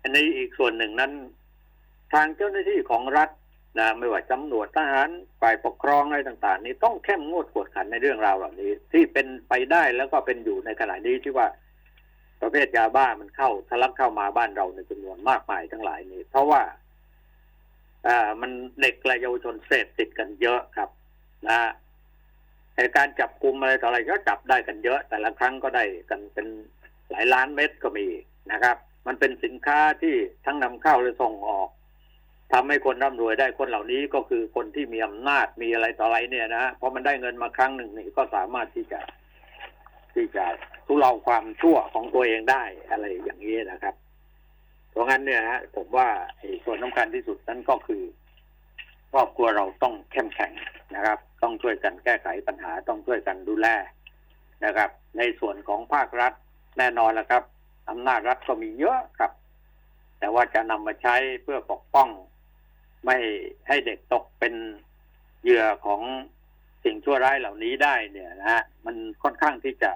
อันนี้อีกส่วนหนึ่งนั้น ทางเจ้าหน้าที่ของรัฐนะไม่ว่าตำรวจทหารฝ่ายปกครองอะไรต่าง ๆ นี้ต้องเข้มงวดกวดขันในเรื่องราวเหล่านี้ ที่เป็นไปได้แล้วก็เป็นอยู่ในขณะนี้ที่ว่า ประเภทยาบ้ามันเข้าทะลักเข้ามาบ้านเราในจำนวนมากมายทั้งหลายนี้ เพราะว่า อ่า มันเด็กและเยาวชนเสพติดกันเยอะครับ นะ ในการจับกลุ่มอะไรต่ออะไรก็จับได้กันเยอะ แต่ละครั้งก็ได้กันเป็นหลายล้านเม็ดก็มีนะครับ มันเป็นสินค้าที่ทั้งนำเข้าและส่งออกทำให้คนร่ำรวยได้คนเหล่านี้ก็คือคนที่มีอำนาจมีอะไรต่ออะไรเนี่ยนะเพราะมันได้เงินมาครั้งหนึ่งนี่ก็สามารถที่จะ ที่จะทุเลาความชั่วของตัวเองได้อะไรอย่างนี้นะครับ เพราะงั้นเนี่ยฮะผมว่าส่วนสำคัญที่สุดนั้นก็คือ ครอบครัวเราต้องเข้มแข็งนะครับ ต้องช่วยกันแก้ไขปัญหาต้องช่วยกันดูแลนะครับ ในส่วนของภาครัฐแน่นอนแล้วครับอำนาจรัฐก็มีเยอะครับ แต่ว่าจะนำมาใช้เพื่อปกป้อง ไม่ให้เด็กตกเป็นเหยื่อของสิ่งชั่วร้ายเหล่านี้ได้เนี่ยนะฮะมันค่อนข้างที่จะ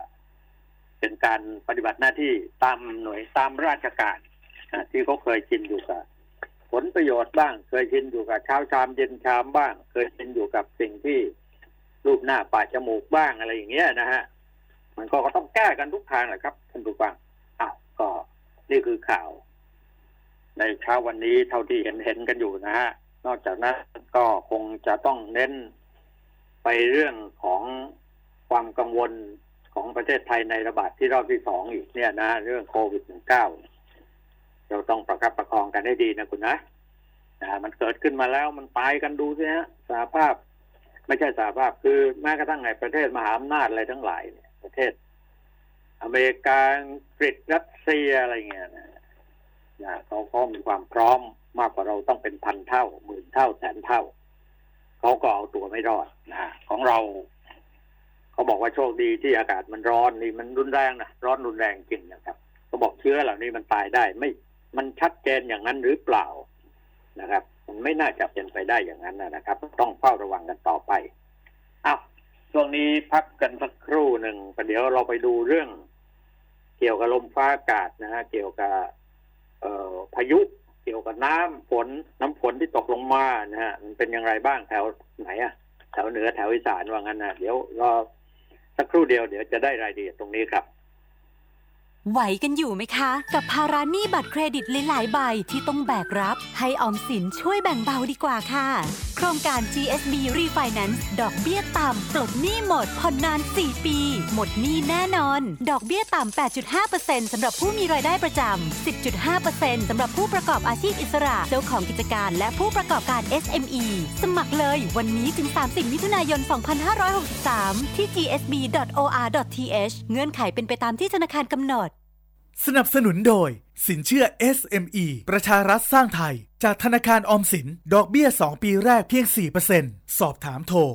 เป็นการปฏิบัติหน้าที่ตามหน่วยตามราชการที่เขาเคยชินอยู่กับ ผลประโยชน์บ้าง เคยชินอยู่กับเช้าชามเย็นชามบ้าง เคยชินอยู่กับสิ่งที่รูปหน้าปากจมูกบ้างอะไรอย่างเงี้ยนะฮะ มันก็ต้องแก้กันทุกทางแหละครับท่านผู้ฟังอ้าวก็นี่คือข่าว ในเช้าวันนี้เท่าที่เห็นเห็นกันอยู่นะฮะนอกจากนั้นก็คงจะต้องเน้นไปเรื่องของความกังวลของประเทศไทยในระบาดที่รอบที่สองอีกเนี่ยนะ เรื่องโควิด -19 เราต้องประคับประคองกันให้ดีนะคุณนะนะมันเกิดขึ้นมาแล้วมันตายกันดูสิฮะสาภาพ ไม่ใช่สาภาพคือแม้กระทั่งในประเทศมหาอำนาจอะไรทั้งหลายเนี่ยประเทศ อเมริกาอังกฤษรัสเซียอะไรเงี้ยนะนะเขาก็มีความพร้อมมากกว่าเราต้องเป็นพันเท่าหมื่นเท่าแสนเท่า เขาก็เอาตัวไม่รอดนะของเรา เขาบอกว่าโชคดีที่อากาศมันร้อนนี่มันรุนแรงนะร้อนรุนแรงจริงนะครับเขาบอกเชื้อเหล่านี้มันตายได้ไม่ มันชัดเจนอย่างนั้นหรือเปล่านะครับ มันไม่น่าจะเป็นไปได้อย่างนั้นนะครับ ต้องเฝ้าระวังกันต่อไปอ้าวช่วงนี้พักกันสักครู่หนึ่งประเดี๋ยวเราไปดูเรื่อง เกี่ยวกับลมฟ้าอากาศนะฮะเกี่ยวกับเอ่อพายุเกี่ยวกับน้ำฝนน้ำฝนที่ตกลงมานะฮะมันเป็นอย่างไรบ้างแถวไหนอะแถวเหนือแถวอีสานว่างั้นนะเดี๋ยวรอสักครู่เดียวเดี๋ยวจะได้รายละเอียดตรงนี้ครับ ไหวกันอยู่ไหมคะ กับภาระหนี้บัตรเครดิตหลายๆใบที่ต้องแบกรับ ให้ออมสินช่วยแบ่งเบาดีกว่าค่ะ โครงการ GSB Refinance ดอกเบี้ยต่ำปลดหนี้หมดผ่อนนาน 4 ปี หมดหนี้แน่นอน ดอกเบี้ยต่ำ 8.5%สำหรับผู้มีรายได้ประจำ 10.5%สำหรับผู้ประกอบอาชีพอิสระ เจ้าของกิจการและผู้ประกอบการ SME สมัครเลยวันนี้ถึง 30 มิถุนายน 2563 ที่ gsb.or.th เงื่อนไขเป็นไปตามที่ธนาคารกำหนด สนับสนุนโดย สินเชื่อ SME ประชารัฐสร้างไทย จากธนาคารออมสิน ดอกเบี้ย 2 ปีแรกเพียง 4%สอบถามโทร 02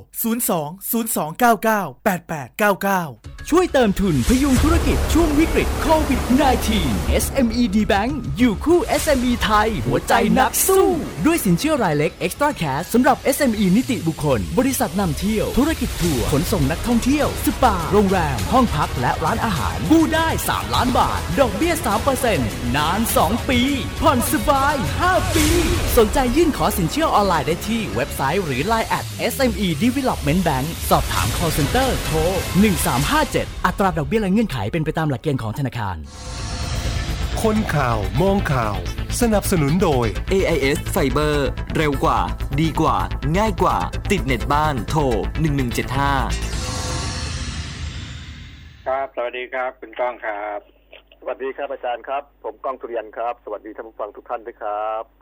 0299 8899 ช่วยเติมทุนพยุงธุรกิจช่วงวิกฤตโควิด -19 SME D Bank อยู่คู่ SME ไทย หัวใจนักสู้ ด้วยสินเชื่อรายเล็ก Extra Cash สำหรับ SME นิติบุคคล บริษัทนำเที่ยว ธุรกิจทัวร์ขนส่งนักท่องเที่ยว สปา โรงแรม ห้องพักและร้านอาหารกู้ได้ 3 ล้านบาท ดอกเบี้ย 3%นาน 2 ปี ผ่อนสบาย 5 ปีสนใจยื่นขอสินเชื่อออนไลน์ได้ที่เว็บไซต์หรือ Line at SME Development Bank สอบถาม call center โทร 1357 อัตราดอกเบี้ยและเงื่อนไขเป็นไปตามหลักเกณฑ์ของธนาคาร คนข่าวมองข่าว สนับสนุนโดย AIS Fiber เร็วกว่า ดีกว่า ง่ายกว่า ติดเน็ตบ้านโทร 1175 ครับ สวัสดีครับ คุณก้องครับ สวัสดีครับอาจารย์ครับ ผมก้องสุริยันครับ สวัสดีท่านผู้ฟังทุกท่านด้วยครับ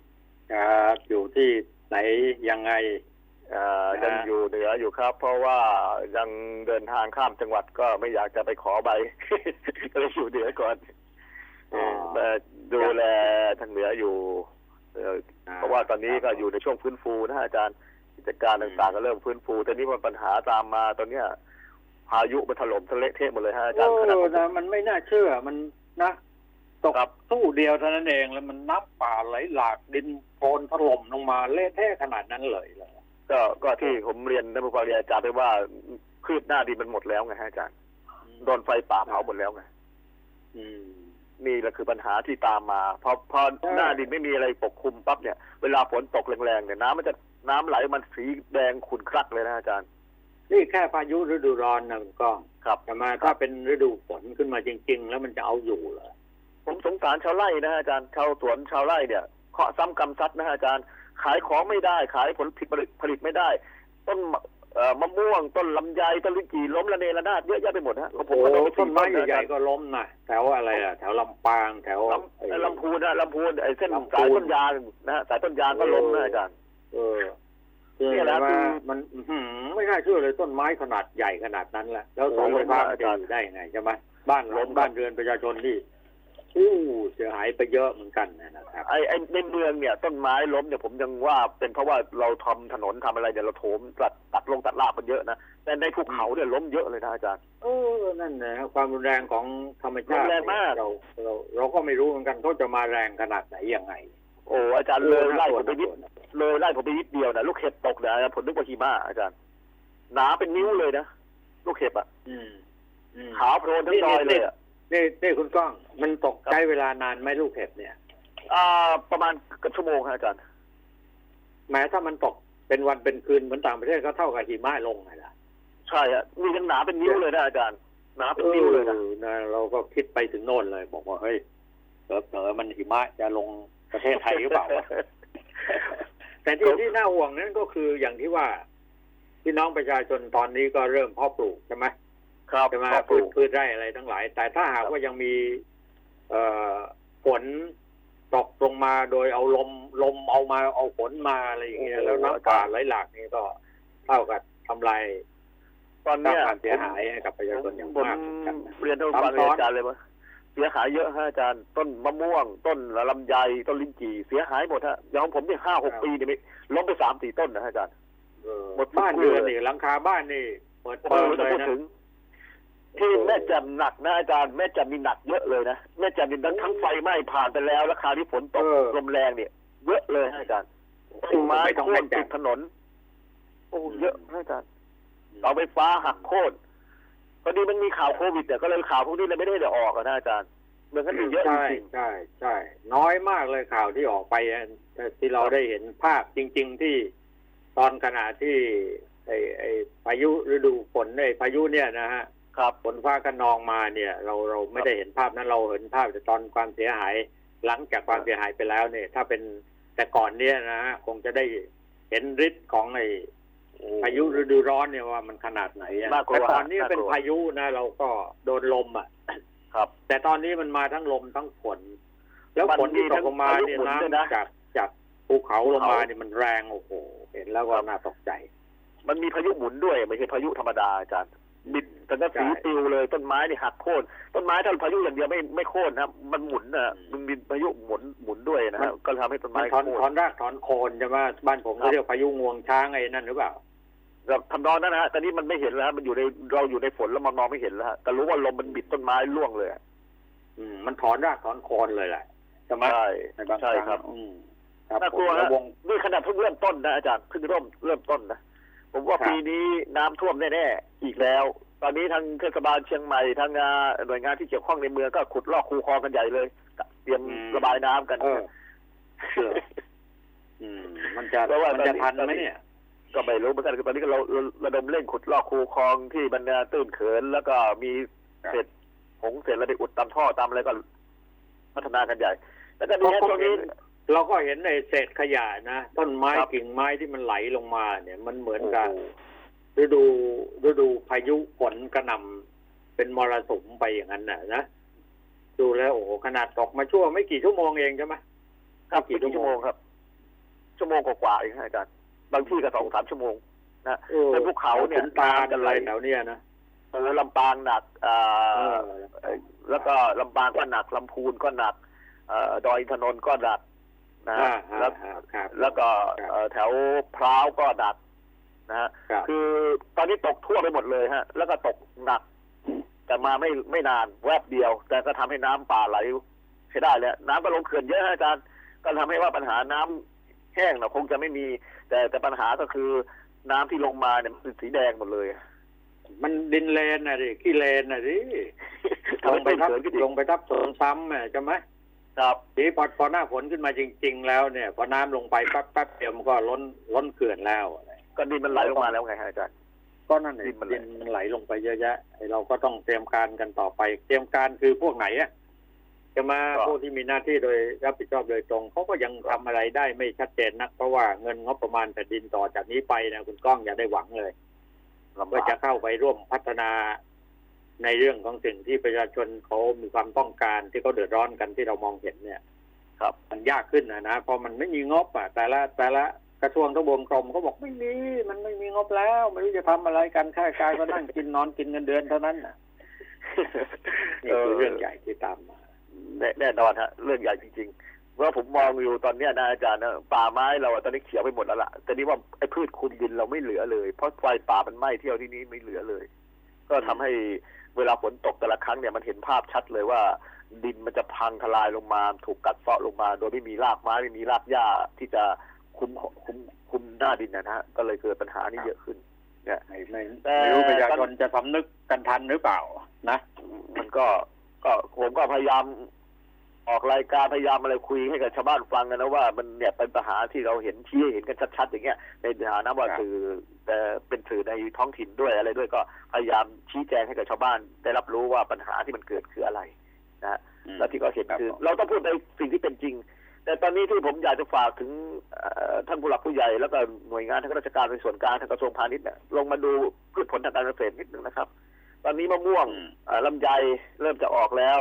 ครับอยู่ที่ไหนยังไงเอ่ออ่ายัยังอยู่เหนืออยู่ครับ เพราะว่ายังเดินทางข้ามจังหวัดก็ไม่อยากจะไปขอใบก็เลยอยู่เหนือก่อนอ๋อเอ่อดูแลทางเหนืออยู่เอ่อเพราะว่าตอนนี้ก็อยู่ในช่วงฟื้นฟูนะฮะอาจารย์กิจการต่างๆก็เริ่มฟื้นฟูแต่นี้มันปัญหาตามมาตอนเนี้ยพายุมันถล่มทะเลเทะหมดเลยฮะอาจารย์โอ้ขนาดผมนะมันไม่น่าเชื่อมันนะ ตกตู้เดียวเท่านั้นเองแล้วมันน้ำป่าไหลหลากดินโคลนถล่มลงมาเละเทะขนาดนั้นเลยเหรอก็ก็ที่ผมเรียนท่านผู้ฟังเรียนอาจารย์ไปว่าพืชหน้าดินมันหมดแล้วไงฮะอาจารย์โดนไฟป่าเผาหมดแล้วไงอืมนี่แหละคือปัญหาที่ตามมาพอพอใช่หน้าดินไม่มีอะไรปกคลุมปั๊บเนี่ยเวลาฝนตกแรงๆเนี่ยน้ำมันจะน้ำไหลมันสีแดงขุ่นคลักเลยนะอาจารย์ นี่แค่พายุฤดูร้อนนะคุณก้องครับแต่มาถ้าเป็นฤดูฝนขึ้นมาจริง ๆ แล้วมันจะเอาอยู่เหรอ ผมสงสารชาวไร่นะฮะอาจารย์ชาวสวนชาวไร่เนี่ยเคาะซ้ำกำซัดนะฮะอาจารย์ ขายของไม่ได้ ขายผลผลิตผลิตผลิตไม่ได้ ต้นมะเอ่อมะม่วงต้นลำไยต้นลิ้นจี่ล้มระเนระนาดเยอะแยะไปหมดฮะโอ้ผมโหก็ต้องไปต้นไม้ซื้อใหญ่นะๆก็ล้มนะแถวอะไรอะแถวลำปางแถวลำลำพูนนะลำพูนไอ้เส้นลำพูนสายต้นยางนะฮะสายต้นยางก็ล้มนะอาจารย์ เออคือเนี่ยแหละว่าคือมันอื้อหือไม่น่าเชื่อเลยต้นไม้ขนาดใหญ่ขนาดนั้นแหละแล้วเสาไฟฟ้ามันจะอยู่ได้ไงใช่ไหมบ้านล้มบ้านเรือนประชาชนที่ อู้เสียหายไปเยอะเหมือนกันนะครับไอ้ไอ้ในเมืองเนี่ยต้นไม้ล้มเนี่ยผมยังว่าเป็นเพราะว่าเราทำถนนทำอะไรเนี่ยเราโถมตัดตัดลงตัดรากมันเยอะนะแต่ในภูเขาเนี่ยล้มเยอะเลยนะอาจารย์เออนั่นนะความรุนแรงของธรรมชาติรุนแรงมากเราเราเราก็ไม่รู้เหมือนกันเขาจะมาแรงขนาดไหนยังไง โอ้อาจารย์เลยไล่ผมไปนิดน่ากลัวเลยไล่ผมไปนิดเดียวนะลูกเห็บตกเนี่ยผมนึกว่าหิมะอาจารย์หนาเป็นนิ้วเลยนะลูกเห็บอะอืมอืมขาวโพลนทั้งดอยเลยอะ นี่นี่คุณก้อง มันตกใช้เวลานานไหมลูกเห็บเนี่ย อ่า ประมาณเกับชั่วโมงครับอาจารย์แม้ถ้ามันตกเป็นวันเป็นคืนเหมือนต่างประเทศก็เท่ากับหิมะลงไงล่ะใช่ฮะมียังหนาเป็นนิ้วเลยนะอาจารย์หนาเป็นนิ้วเลยนะออนะเราก็คิดไปถึงโน่นเลย บอกว่าเฮ้ยเผลอๆมันหิมะจะลงประเทศไทยหรือเปล่าวะแต่ที่ที่น่าห่วงนั้นก็คืออย่างที่ว่าพี่น้องประชาชนตอนนี้ก็เริ่มเพาะปลูกใช่ไหม ครับใช่ไหมขอบพืคุชณพืชไร่อะไรทั้งหลาย แต่ถ้าหากว่ายังมีเอ่อฝนตกลงมาโดยเอาลมลมเอามาเอาฝนมาอะไรอย่างเงี้ยแล้วน้ำป่าไหลหลากนี่ก็เท่ากับทำลายตอนสร้างเนี้ยความเสียหายให้กับประชาชนอย่างผมมากเหมือนกันนะเรียนท่านผู้ฟังซ้ำซ้เรียอนนอาจารย์เลยว่าเสียหายเยอะฮะอาจารย์ต้นมะม่วง ต้นลำไยต้นลิ้นจี่เสียหายหมดฮะอย่างของผมเนี่ยห้าหกปีเนี่ยไม่ล้มไปสามสี่ต้นนะฮะอาจารย์เออหมดบ้านทุกเรื่เรืองอนนี่หลังคาบ้านนี่เปิดโอ้เปิโหดจะเลยพูดนะถึง ที่แม่แจ่มหนักนะอาจารย์แม่แจ่มมีหนักเยอะเลยนะแม่แจ่มมีทั้งทั้งไฟไหม้ผ่านไปแล้วแล้วคราวที่ฝนตกลมแรงเนี่ย เยอะเลยฮะอาจารย์ต้นไม้ไม่ต้องโค่แม่นแจ่ติมดถนน โอ้เยอะนะอาจารย์เสาไฟฟ้าหักโค่นพอดีมันมีข่าวโควิดเนี่ยก็เลยข่าวพวกนี้เลยไม่ได้เดี๋ยวออกอะนะอาจารย์เมืองกันมีเยอะจใช่ริงใช่ใช่น้อยมากเลยข่าวที่ออกไปอะแต่ที่เราได้เห็นภาพจริง ๆที่ตอนขณะที่ไอ้ไอ้พายุฤดูฝนไอ้พายุเนี่ยนะฮะๆ ครับฝนฟ้าคะนองมาเนี่ย เราเราไม่ได้เห็นภาพนั้นเราเห็นภาพแต่ตอนความเสียหาย หลังจากความเสียหายไปแล้วเนี่ย ถ้าเป็นแต่ก่อนเนี่ยนะฮะคงจะได้เห็นฤทธิ์ของไอ้พายุฤดูร้อนเนี่ยว่ามันขนาดไหนอะน่ากลัวแต่ตอนนี้น่ากลัวเป็นพายุนะ เราก็โดนลมอะครับ แต่ตอนนี้มันมาทั้งลมทั้งฝน แล้วมันฝนที่มีตทั้กงลงมาพายุเนี่ยหมุนด้วยนะน้ำจากจากภูเขาลงมาภูเขาเนี่ยมันแรงโอ้โหเห็นแล้วก็น่าตกใจ มันมีพายุหมุนด้วยไม่ใช่พายุธรรมดาอาจารย์ บิดแต่ก็สีใช่ปิวเลยต้นไม้นี่หักโค่นต้นไม้ถ้าพายุอย่างเดียวไม่ไม่โค่นนะครับมันหมุนนะมันมีพายุหมุนหมุนด้วยนะฮะก็ทำให้ต้นมัไม้นถอนโค่ถอนรากถอนโคนใช่ไหมบ้านผมครัก็บเรียกพายุงวงช้างไอ้นั่นหรือเปล่าแบบทำนองนั้นนะฮะแต่นี่มันไม่เห็นแล้วฮะมันอยู่ในเราอยู่ในฝนแล้วมันมองไม่เห็นแล้วฮะแต่รู้ว่าลมมันบิดต้นไม้ร่วงเลยอะอืมมันถอนรากถอนโคนเลยแหละใช่ไหมใช่ในบางคใช่รั้งครับอืมครับน่ากลัวผมฮะแวงนี่ขนาดเพิ่งเริ่มต้นนะอาจารย์เพิ่งเริ่มเริ่มต้นนะ ผมว่าครับปีนี้น้ำท่วมแน่ๆอีกแล้ว ตอนนี้ทางเทศบาลเชียงใหม่ทางงานหน่วยงานที่เกี่ยวข้องในเมืองก็ขุดลอกคูคลองกันใหญ่เลยเตรียมระบายน้ำกันเอออืมมันจะเพราะว่ามันจะตอนนี้ทันไหมเนี่ยก็ไม่รู้เหมือนกันคือตอนนี้ก็เราเราระดมเร่งขุดลอกคูคลองที่บรรดาตื้นเขิน แล้วก็มีครับเศษผงเศษอะไรไปอุดตามท่อตามอะไรก็พัฒนากันใหญ่ แล้วก็ดีฮะช่วงนี้ เราก็เห็นในเศษขยะนะต้นไม้ครับกิ่งไม้ที่มันไหลลงมา เนี่ย มันเหมือนโอ้กับโหฤดูฤดูพายุฝนกระหน่ำเป็นมรสุมไปอย่างนั้นน่ะนะดูแล้วโอ้โหขนาดตกมาชั่วไม่กี่ชั่วโมงเองใช่ไหมครับกี่กี่ชั่ชั่ววโมโมงงครับ ชั่วโมงกว่าๆเองฮะอาจารย์บางที่ก็สองสามชั่วโมงนะเออเป็นภูเขาเนี่ยขุตาลน้ำจะอะไหลไรแถวเนี้ยนะเออลำปางหนักอ่เอาอแล้วก็ลำปางก็หนักลำพูนก็หนักเอ่อดอยอินทนนท์ก็หนัก นะอ่าแล้วอ่าครับแล้วก็ครับเอ่อแถวพร้าวก็หนักนะฮะครับคือตอนนี้ตกทั่วไปหมดเลยฮะ แล้วก็ตกหนัก แต่มาไม่ไม่นานแวบเดียว แต่ก็ทำให้น้ำป่าไหลใช้ได้แล้ว น้ำก็ลงเขื่อนเยอะฮะอาจารย์ก็ทำให้ว่าปัญหาน้ำแห้งเราคงจะไม่มี แต่แต่ปัญหาก็คือน้ำที่ลงมาเนี่ยมันเป็นสีแดงหมดเลย มันดินเลนน่ะดิขี้เลนน่ะดิทำลให้งไปต้นทับเขื่อนขึ้นอีลกงไปทับสวนซ้ำอะใช่ไหม ครับทีนี้พอพอหน้าฝนขึ้นมาจริง ๆ แล้วเนี่ยพอน้ำลงไปแป๊บแป๊บเดียวมันก็ล้นล้นเขื่อนแล้วก็ดินมันไหลลงมาแล้วไงฮะอาจารย์ก็นั่นเอดิงนมันไหลดินมันไหลลงไปเยอะแยะไอ้เราก็ต้องเตรียมการกันต่อไป เตรียมการคือพวกไหนอะจะมาพวกที่มีหน้าที่โดยรับผิดชอบโดยตรงเขาก็ยังทำอะไรได้ไม่ชัดเจนนักเพราะว่าเงินงบประมาณแผ่นดินต่อจากนี้ไปนะคุณก้องอย่าได้หวังเลยลำว่าบากจะเข้าไปร่วมพัฒนา ในเรื่องของสิ่งที่ประชาชนเขามีความต้องการที่เขาเดือดร้อนกันที่เรามองเห็นเนี่ย ครับ มันยากขึ้นนะนะเพราะมันไม่มีงบอะ แต่ละแต่ละกระทรวงทบวงกรมเขาบอกไม่มีมันไม่มีงบแล้วไม่รู้จะทำอะไรกันข้าราชการก็นั่งกินนอนกินเงินเดือนเท่านั้นน่ะนี่คือเรื่องใหญ่ที่ตามมาแน่แน่นอนฮะเรื่องใหญ่จริงๆเมื่อผมมองอยู่ตอนเนี้ยนะอาจารย์นะป่าไม้เราอะตอนนี้เขียวไปหมดแล้วล่ะแต่นี่ว่าไอ้พืชคลุมดินเราไม่เหลือเลย เพราะไฟป่ามันไหม้เที่ยวที่นี้ไม่เหลือเลย ก็ทำให้ เวลาฝนตกแต่ละครั้งเนี่ยมันเห็นภาพชัดเลยว่า ดินมันจะพังทลายลงมา ถูกกัดเซาะลงมา โดยไม่มีรากไม้ไม่มีรากหญ้าที่จะคุมคุมคุมหน้าดินนะฮะก็เลยเกิดปัญหานี้เยอะขึ้น เนี่ยไม่ไม่แต่ไม่รู้ประชาชนจะสำนึกกันทันหรือเปล่านะ มันก็ก็ผมก็พยายาม ออกรายการพยายามอะไรคุยให้กับชาวบ้านฟังกันนะว่ามันเนี่ยเป็นปัญหาที่เราเห็นชี้ให้เห็นกันชัดๆอย่างเงี้ยในฐานะว่าครับสื่อแต่เป็นสื่อในท้องถิ่นด้วยอะไรด้วยก็พยายามชี้แจงให้กับชาวบ้าน ได้รับรู้ว่าปัญหาที่มันเกิดคืออะไรนะฮะแล้วที่ก็เห็นครับคือผมเราต้องพูดในสิ่งที่เป็นจริง แต่ตอนนี้ที่ผมอยากจะฝากถึงเอ่อท่านผู้หลักผู้ใหญ่แล้วก็หน่วยงานทางราชการในส่วนกลางทางกระทรวงพาณิชย์เนี่ยลงมาดูพืชผลทางการเกษตรนิดนึงนะครับ ตอนนี้มะม่วงเอ่อลำไยเริ่มจะออกแล้ว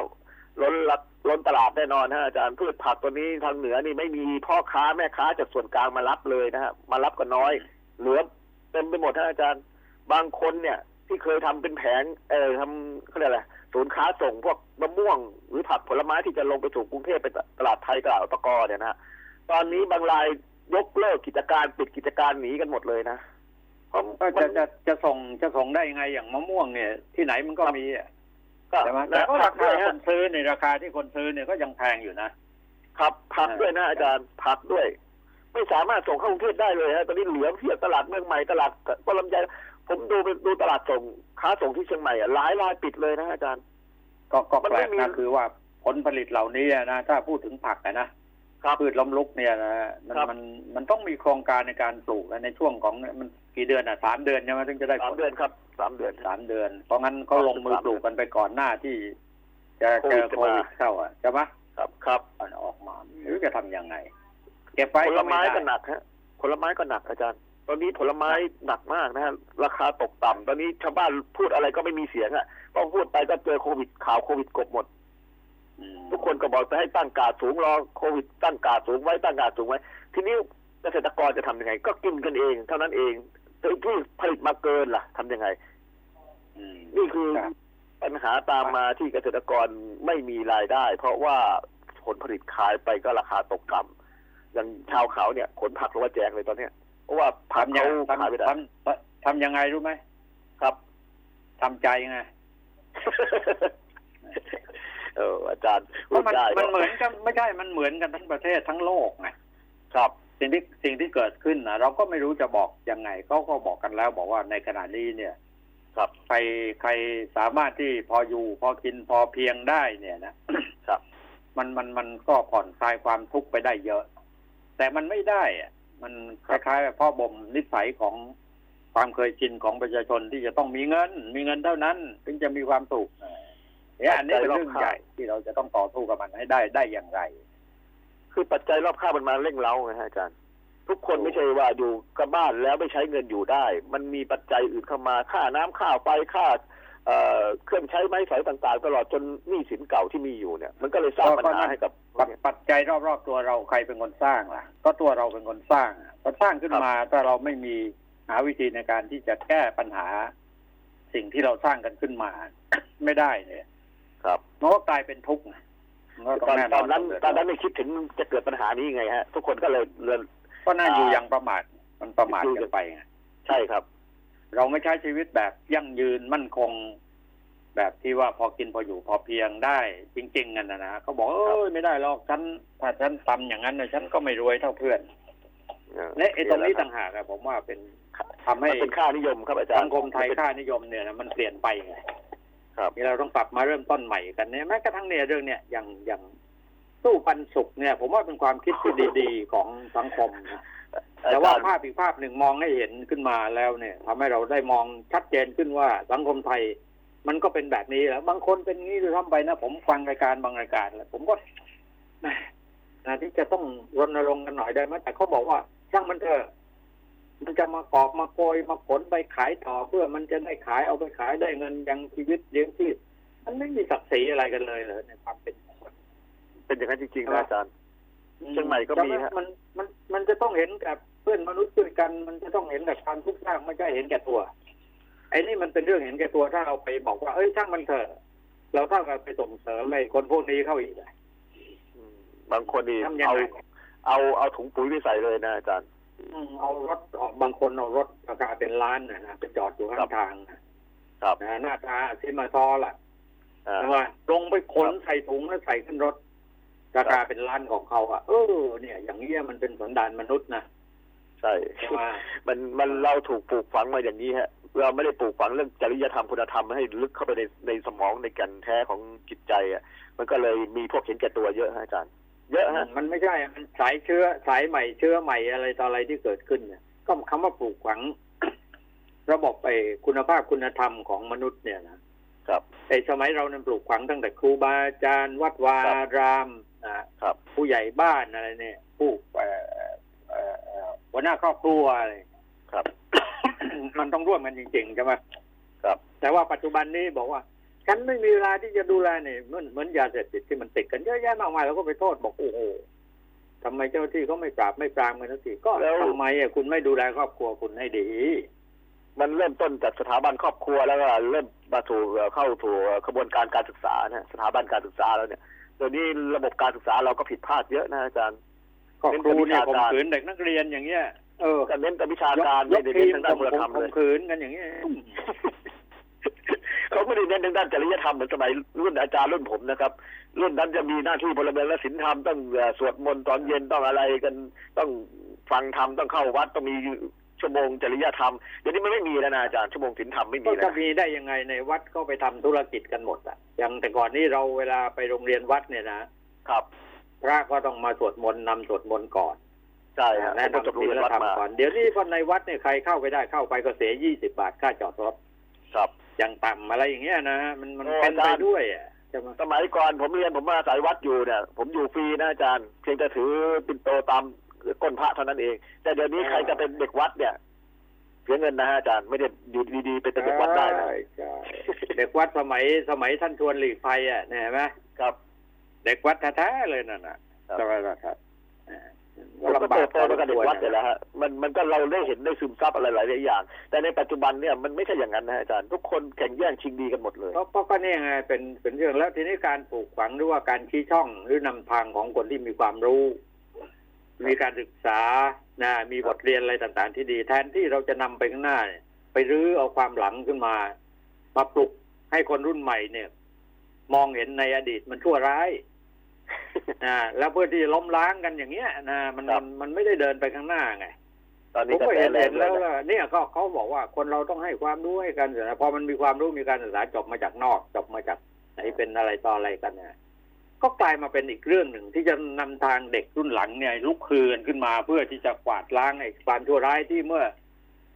ล้นลักล้นตลาดแน่นอนฮะอาจารย์พืชผักตัวนี้ทางเหนือนี่ไม่มีพ่อค้าแม่ค้าจากส่วนกลางมารับเลยนะฮะมารับก็น้อย เหลือเต็มไปหมดฮะอาจารย์บางคนเนี่ย ที่เคยทำเป็นแผงเออทำเขาเรียกอะไรศูนย์ค้าส่งพวกมะม่วง หรือผักผลไม้ที่จะลงไปสู่กรุงเทพไปตลาดไทยตลาดอตกเนี่ยนะตอนนี้บางรายยกเลิกกิจการปิดกิจการหนีกันหมดเลยนะเพราะก็มัจะนจะจะส่งจะส่งได้ยังไงอย่างมะม่วงเนี่ย ที่ไหนมันก็มีอะ ก็ใช่ไหมแต่นะก็ผัรากด้คาวยคฮะนซื้อในราคาที่คนซื้อเนี่ยก็ยังแพงอยู่นะ ครับผักเออด้วยนะอาจารย์ผักด้วย ไม่สามารถส่งเข้ากรุงเทพได้เลยฮะตอนนี้เหลือเพียบตลาดเมืองใหม่ตลาดก็ลำไยผมดูไปดูตลาดส่งค้าส่งที่เชียงใหม่อะหลายรายปิดเลยนะอาจารย์ ก็ก็มันแปลไม่กมี นะคือว่าผลผลิตเหล่านี้นะถ้าพูดถึงผักอะนะครับ พืชล้มลุกเนี่ยนะมันครับ มันมันต้องมีโครงการในการปลูกนะในช่วงของมัน กี่เดือนอะสามเดือนใช่ไหมถึงจะได้สามผลเดือนครับสามเดือนสามเดือน เพราะงั้นเขาลงมือปลูกกันไปก่อนหน้าที่ จะเจอโคโควิวิดดจะมาเข้าอะใช่ไหมครับครับมันออกมาไม่รู้จะทำยังไง เก็บไว้ผลก็ไม่ไม้ได้ก็หนักฮะผลไม้ก็หนักอาจารย์ ตอนนี้ผลไม้หนักมากนะฮะราคาตกต่ำตอนนี้ชาวบ้านพูดอะไรก็ไม่มีเสียงอะต้องพูดไปก็เจอโควิดข่าวโควิดกบหมดอืมทุกคนก็บอกจะให้ตั้งกาดสูงรอโควิดตั้งกาดสูงไว้ตั้งกาดสูงไว้ ทีนี้เกษตรกรจะทำยังไง ก็กินกันเอง เท่านั้นเอง ที่ผลิตมาเกินล่ะทำยังไงอืมนี่คือครับปัญหาตามมาที่เกษตรกรไม่มีรายได้ เพราะว่าผลผลิตขายไปก็ราคาตกต่ำอย่างชาวเขาเนี่ย ขนผักลงมาแจกเลยตอนเนี้ยเพราะว่าผักทำยัเขางขายไม่ได้ทำทำทำยังไงรู้ไหมครับทำใจไงเอออาจารย์เพราะมันพูดได้มันเหมือนกันไม่ใช่มันเหมือนกันทั้งประเทศทั้งโลกไงครับ สิ่งที่สิ่งที่เกิดขึ้นนะเราก็ไม่รู้จะบอกยังไงเขาก็บอกกันแล้วบอกว่าในขณะนี้เนี่ย ครับใครใครสามารถที่พออยู่ พอกินพอเพียงได้เนี่ยนะครับ มันมันมันก็ผ่อนคลายความทุกข์ไปได้เยอะ แต่มันไม่ได้อะมันคล้ายๆพ่อบ่มนิสัยของความเคยชินของประชาชนที่จะต้องมีเงิน มีเงินเท่านั้น ถึงจะมีความสุขเนี่ยอันนี้เป็นเรื่องใหญ่ที่เราจะต้องต่อสู้กับมันให้ได้ได้อย่างไร คือปัจจัยรอบข้างมันมาเร่งเร้าไงฮะอาจารย์ ทุกคนไม่ใช่ว่าอยู่กับบ้านแล้วไม่ใช้เงินอยู่ได้ มันมีปัจจัยอื่นเข้ามาค่าน้ำค่าไฟค่าเอ่อเครื่องใช้ไม้สอยต่างๆ ตลอดจนหนี้สินเก่าที่มีอยู่เนี่ย มันก็เลยสร้างปัญหาให้กับปัจปัจจัยรอบๆตัวเราใครเป็นคนสร้างล่ะ ก็ตัวเราเป็นคนสร้างอะพอสร้างขึ้นมาถ้าเราไม่มีหาวิธีในการที่จะแก้ปัญหา สิ่งที่เราสร้างกันขึ้นมา ไม่ได้เนี่ย ครับมันก็กลายเป็นทุกข์นะมันก็ ตต้อองนแน่ตนออนนนั้นงเดืดตอนนั้นไม่คิดถึงจะเกิดปัญหานี้ไงฮะ ทุกคนก็เลยเรือนก็น่าอยู่อ่าอย่างประมาทมันประมาทกันไปไงใช่ครับ เราไม่ใช้ชีวิตแบบยั่งยืนมั่นคงแแบบที่ว่าพอกินพออยู่พอเพียงได้ จริง ๆ กันนะนะเขาบอกเอ้ยไม่ได้หรอกฉันถ้าฉันทำอย่างนั้นนะฉันก็ไม่รวยเท่าเพื่อนและไอ้ตรงนี้ต่างหากอะผมว่าเป็นทำให้มันเป็นค่านิยมครับอาจารย์สังคมไทยค่านิยมเนี่ยนะมันเปลี่ยนไปไง ครับนี่เราต้องกลับมาเริ่มต้นใหม่กันเนี่ยแม้กระทั่งเนี่ยเรื่องเนี่ยอย่างอย่างตู้ปันสุกเนี่ย ผมว่าเป็นความคิดที่ดีๆของสังคมนะแต่ว่าภาพอีกภาพหนึ่งมองให้เห็นขึ้นมาแล้วเนี่ยทำให้เราได้มองชัดเจนขึ้นว่าสังคมไทย มันก็เป็นแบบนี้แล้วบางคนเป็นงี้ด้วยซ้ำไปนะผมฟังรายการบางรายการแล้วผมก็แหม่นะที่จะต้องรณรงค์กันหน่อยได้ไหมแต่เขาบอกว่าช่างมันเถอะ มันจะมากอบมาโกยมาขนไปขายต่อเพื่อมันจะได้ขายเอาไปขายได้เงินยังชีวิตเลี้ยงชีพมันไม่มีศักดิ์ศรีอะไรกันเลยเหรอในความเป็นคนเป็นอย่างนั้นจริงๆนะอาจารย์เชียงใหม่ก็มีฮะมันมันมันจะต้องเห็นกับเพื่อนมนุษย์ด้วยกัน มันจะต้องเห็นกับความทุกข์ยากไม่ใช่เห็นแก่ตัวไอ้นี่มันเป็นเรื่องเห็นแก่ตัวถ้าเราไปบอกว่าเอ้ยช่างมันเถอะเราเท่ากับไปส่งเสริมไอ้คนพวกนี้เข้าอีกอะอืมบางคนนี่ทำยังเอาไงเอาเอาถุงปุ๋ยไปใส่เลยนะอาจารย์อืม เอารถออกบางคนเอารถราคาเป็นล้านนะนะไปจอดอยู่ข้างทางนะครับนะหน้าตาซิมาซอล่ะอ่าใช่ไหมลงไปขนครับใส่ถุงแล้วใส่ขึ้นรถราคาเป็นล้านของเขาอะเออเนี่ย อย่างนี้ยมันเป็นสันดานมนุษย์นะใช่ใช่ไหมมันมันเราถูกปลูกฝังมาอย่างนี้ฮะเราไม่ได้ปลูกฝังเรื่องจริยธรรมคุณธรรมให้ลึกเข้าไปในในสมองในแกันแท้ของจิตใจอะ มันก็เลยมีพวกเห็นแก่ตัวเยอะฮะอาจารย์ เยอะฮะมันไม่ใช่อะมันสายเชื้อสายใหม่เชื้อใหม่อะไรต่ออะไรที่เกิดขึ้นเนี่ยก็คำว่าปลูกฝัง ระบบไปคุณภาพคุณธรรมของมนุษย์เนี่ยนะครับไอ้สมัยเรานั้นปลูกฝังตั้งแต่ครูบาอาจารย์ วัดวาครับอารามนะครับ ผู้ใหญ่บ้านอะไรเนี่ย ผู้เอ่อเอ่อเอ่อหัวหน้าครอบครัวอะไรครับ มันต้องร่วมกันจริงๆใช่ไหมครับ แต่ว่าปัจจุบันนี้บอกว่า ฉันไม่มีเวลาที่จะดูแลเนี่ยเหมือนเหมือนยาเสพติดที่มันติดกันเยอะแยะมากมายแล้วก็ไปโทษบอกโอ้โหทำไมเจ้าหน้าที่เขาไม่ปราบไม่ปรามกันสักทีก็แล้วทำไมอะคุณไม่ดูแลครอบครัวคุณให้ดี มันเริ่มต้นจากสถาบันครอบครัวแล้วก็เริ่มมาถูกเอ่อเข้าถูกกระบวนการการศึกษานะสถาบันการศึกษาแล้วเนี่ยเดี๋ยวนี้ระบบการศึกษาเราก็ผิดพลาดเยอะนะอาจารย์ก็เป็นครูเนี่ยวิชาข่มการขืนเด็กนักเรียนอย่างเงี้ยเออก็เน้นแต่วิชาการยไม่กได้ทีเน้นมทางด้านข่มคุณธรรมข่เลมยขืนกันอย่างเงี้ย เขาไม่ได้เน้นทางด้านจริยธรรมเหมือนสมัยรุ่นอาจารย์รุ่นผมนะครับ รุ่นนั้นจะมีหน้าที่พลเมืองและศีลธรรมต้องเอ่อสวดมนต์ตอนเย็นต้องอะไรกันต้องฟังธรรมต้องเข้าวัดต้องมีชั่วโมงจริยธรรมเดี๋ยวนี้มันไม่มีแล้วนะอาจารย์ชั่วโมงศีลธรรมไม่มีก็แล้จะวมีได้ยังไงในวัดก็ไปทำธุรกิจกันหมดอะอย่างแต่ก่อนนี้เราเวลาไปโรงเรียนวัดเนี่ยนะครับพระก็ต้องมาสวดมนต์นำสวดมนต์ก่อนใช่ฮะแนะผมจบนำโรงศีเรียนลวัดธรรมมาก่อนเดี๋ยวนี้คนในวัดเนี่ยใครเข้าไปได้เข้าไปก็เสียยี่สิบาทค่าจอดรถครับ อย่างต่ำอะไรอย่างเงี้ยนะฮะมันมันโอ้เป็นไปอาจารย์ด้วยอะใช่ไหมสมัยก่อนผมเรียนผมมาสายวัดอยู่เนี่ย ผมอยู่ฟรีนะอาจารย์ เพียงแต่ถือปิ่นโตตามก้นพระเท่านั้นเอง แต่เดี๋ยวนี้ใครจะเป็นเด็กวัดเนี่ยเสียเงินนะฮะอาจารย์ไม่ได้อยู่ดีๆเป็นเด็กวัดได้นะใช่ใช่เด็กวัดสมัยสมัยท่านชวนหลีกภัยอะเนี่ยเห็นไหมครับ เด็กวัดแท้ๆเลยนั่นน่ะครับใช่ไหมล่ะครับ อ่าผมก็เติบโตมากับเด็กวัดเนี่ยแหละฮะมันมันก็เราได้เห็นได้ซึมซับอะไรหลายๆอย่าง แต่ในปัจจุบันเนี่ยมันไม่ใช่อย่างนั้นนะอาจารย์ทุกคนแข่งแย่งชิงดีกันหมดเลยก็ก็ก็เนี่ยไงเป็นเป็นเรื่องแล้วทีนี้การปลูกฝังหรือว่าการชี้ช่องหรือนำทางของคนที่มีความรู้ มีการศึกษานะมีบทเรียนอะไรต่างๆ ที่ดี แทนที่เราจะนำไปข้างหน้าเนี่ยไปรื้อเอาความหลังขึ้นมา มาปลุกให้คนรุ่นใหม่เนี่ย มองเห็นในอดีตมันชั่วร้าย นะแล้วเพื่อที่ล้มล้างกันอย่างเงี้ยนะมันครัมับนมันไม่ได้เดินไปข้างหน้าไงตอนผนี้มก็ก็แสเห็นแรเห็งนเลแล้ยวนะว่าเนี่ยก็เขาบอกว่าคนเราต้องให้ความรู้ให้กันแต่พอมันมีความรู้มีการศึกษาจบมาจากนอกจบมาจากไหนเป็นอะไรต่ออะไรกันเนี่ยก็กลายมาเป็นอีกเรื่องหนึ่งที่จะนำทางเด็กรุ่นหลังเนี่ยลุกคืนขึ้นมาเพื่อที่จะกวาดล้างไอ้ความชั่วร้ายที่เมื่อ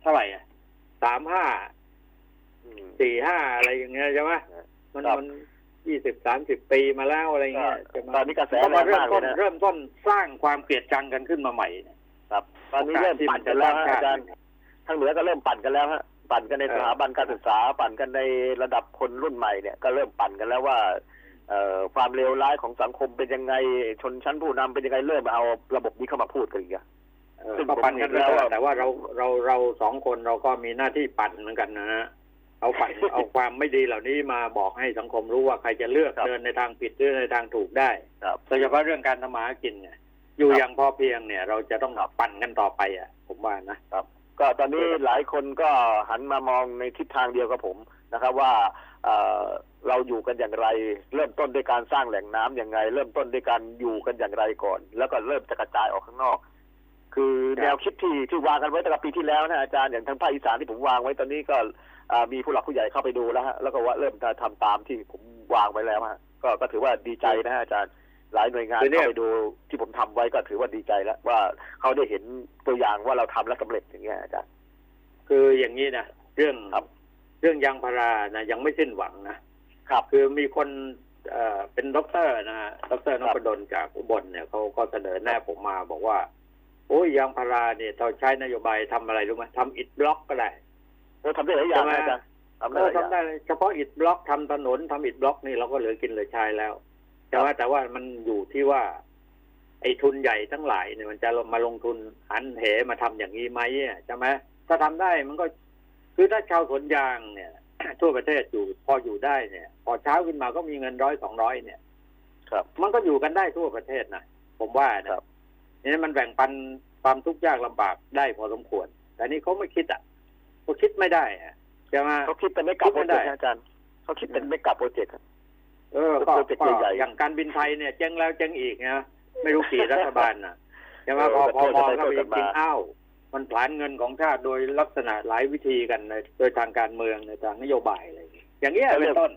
เท่าไหร่อะสามห้าอืมสี่ห้าอะไรอย่างเงี้ยใช่ไหมมันครับมัน ยี่สิบสามสิบปีมาแล้วอะไรเงี้ยใช่ไหมตอนนี้กระแสก็แรมางเริ่มมากเลต้ยนนะเริ่มต้นสร้างความเกลียดชังกันขึ้นมาใหม่เนี่ย ครับตอนนี้เริ่มปั่นกันแล้วฮะอาจารย์ทางเหนือก็เริ่มปั่นกันแล้วฮะปั่นกันในเออสถาบันการศึกษา ปั่นกันในระดับคนรุ่นใหม่เนี่ยก็เริ่มปั่นกันแล้วว่าเอ่อความเลวร้ายของสังคมเป็นยังไงชนชั้นผู้นำเป็นยังไงเริ่มเอาระบบนี้เข้ามาพูดกันอีกอะเออซึ่งก็ปั่นกันผมเห็นแล้แล้ววแต่ว่าเราเราเราสองคนเราก็มีหน้าที่ปั่นเหมือนกันนะฮะ เอาปั่นเอาความไม่ดีเหล่านี้มาบอกให้สังคมรู้ว่าใครจะเลือกครับ เดินในทางผิดหรือในทางถูกได้ครับ โดยเฉพาะเรื่องการทำมาหากินเนี่ยอยู่ครับ อย่างพอเพียงเนี่ย เราจะต้องครับปั่นกันต่อไปอะ ผมว่านะ ก็ตอนนี้หลายคนก็หันมามองในทิศทางเดียวกับผมนะครับ ว่าเอ่อเราอยู่กันอย่างไร เริ่มต้นด้วยการสร้างแหล่งน้ำอย่างไร เริ่มต้นด้วยการอยู่กันอย่างไรก่อน แล้วก็เริ่มจะกระจายออกข้างนอก คือแนวคิดที่ที่วางกันไว้ตั้งแต่ปีที่แล้วนะอาจารย์อย่างทางภาคอีสานที่ผมวางไว้ตอนนี้ก็อ่ามีผู้หลักผู้ใหญ่เข้าไปดูแล้วฮะแล้วก็ว่าเริ่มจะทำตามที่ผมวางไว้แล้วฮะก็ก็ถือว่าดีใจนะฮะอาจารย์หลายหน่วยงานคือเนี่ยเข้าไปดูที่ผมทำไว้ก็ถือว่าดีใจแล้ว ว่าเขาได้เห็นตัวอย่างว่าเราทำแล้วสำเร็จอย่างเงี้ยอาจารย์คืออย่างนี้นะเรื่องครับเรื่องยางพารานะยังไม่สิ้นหวังนะครับคือมีคนเอ่อเป็นด็อกเตอร์นะฮะด็อกเตอร์นพดลจากอุบลเนี่ยเขาก็เสนอแนะผมมาบอกว่า โอ้ยยางพาราเนี่ยเราใช้นโยบายทำอะไรรู้ไหมทำอิฐบล็อกก็ได้เราทำได้หลายอย่างนะอาจารย์ทำได้เอหอลายอย่างทำได้เลยเฉพาะอิฐบล็อกทำถนนทำอิฐบล็อกนี่เราก็เหลือกินเหลือใช้แล้ว แต่ว่าแต่ว่ามันอยู่ที่ว่า ไอ้ทุนใหญ่ทั้งหลายเนี่ยมันจะมาลงทุนหันเหมาทำอย่างนี้ไหมอะใช่ไหมถ้าทำได้มันก็คือถ้าชาวสวนยางเนี่ย ทั่วประเทศอยู่พออยู่ได้เนี่ย พอเช้าขึ้นมาก็มีเงินร้อยสองร้อยเนี่ย ครับ มันก็อยู่กันได้ทั่วประเทศนะผมว่านะครับ นี่มันแบ่งปันความทุกข์ยากลำบากได้พอสมควร แต่นี่เขาไม่คิดอะเขาคิดไม่ได้อะใช่ไหมเขาคิดเป็นไม่กลับคิโปรดไม่เจได้กต์นะอาจารย์เขาคิดเป็นไม่กลับโปรเจกต์ครับเออก็โปรเจกต์ก็ใหญ่ๆอย่างการบินไทยเนี่ยเจ๊งแล้วเจ๊งอีกนะไม่รู้กี่รัฐบาลนะใช่ไหมเออพอพอแต่มองโทษเข้าไปกันมากินอ้าวมันผลานเงินของชาติโดยลักษณะหลายวิธีกันในโดยทางการเมืองในทางนโยบายอะไรอย่างเงี้ยอย่างเงี้ยเป็นต้น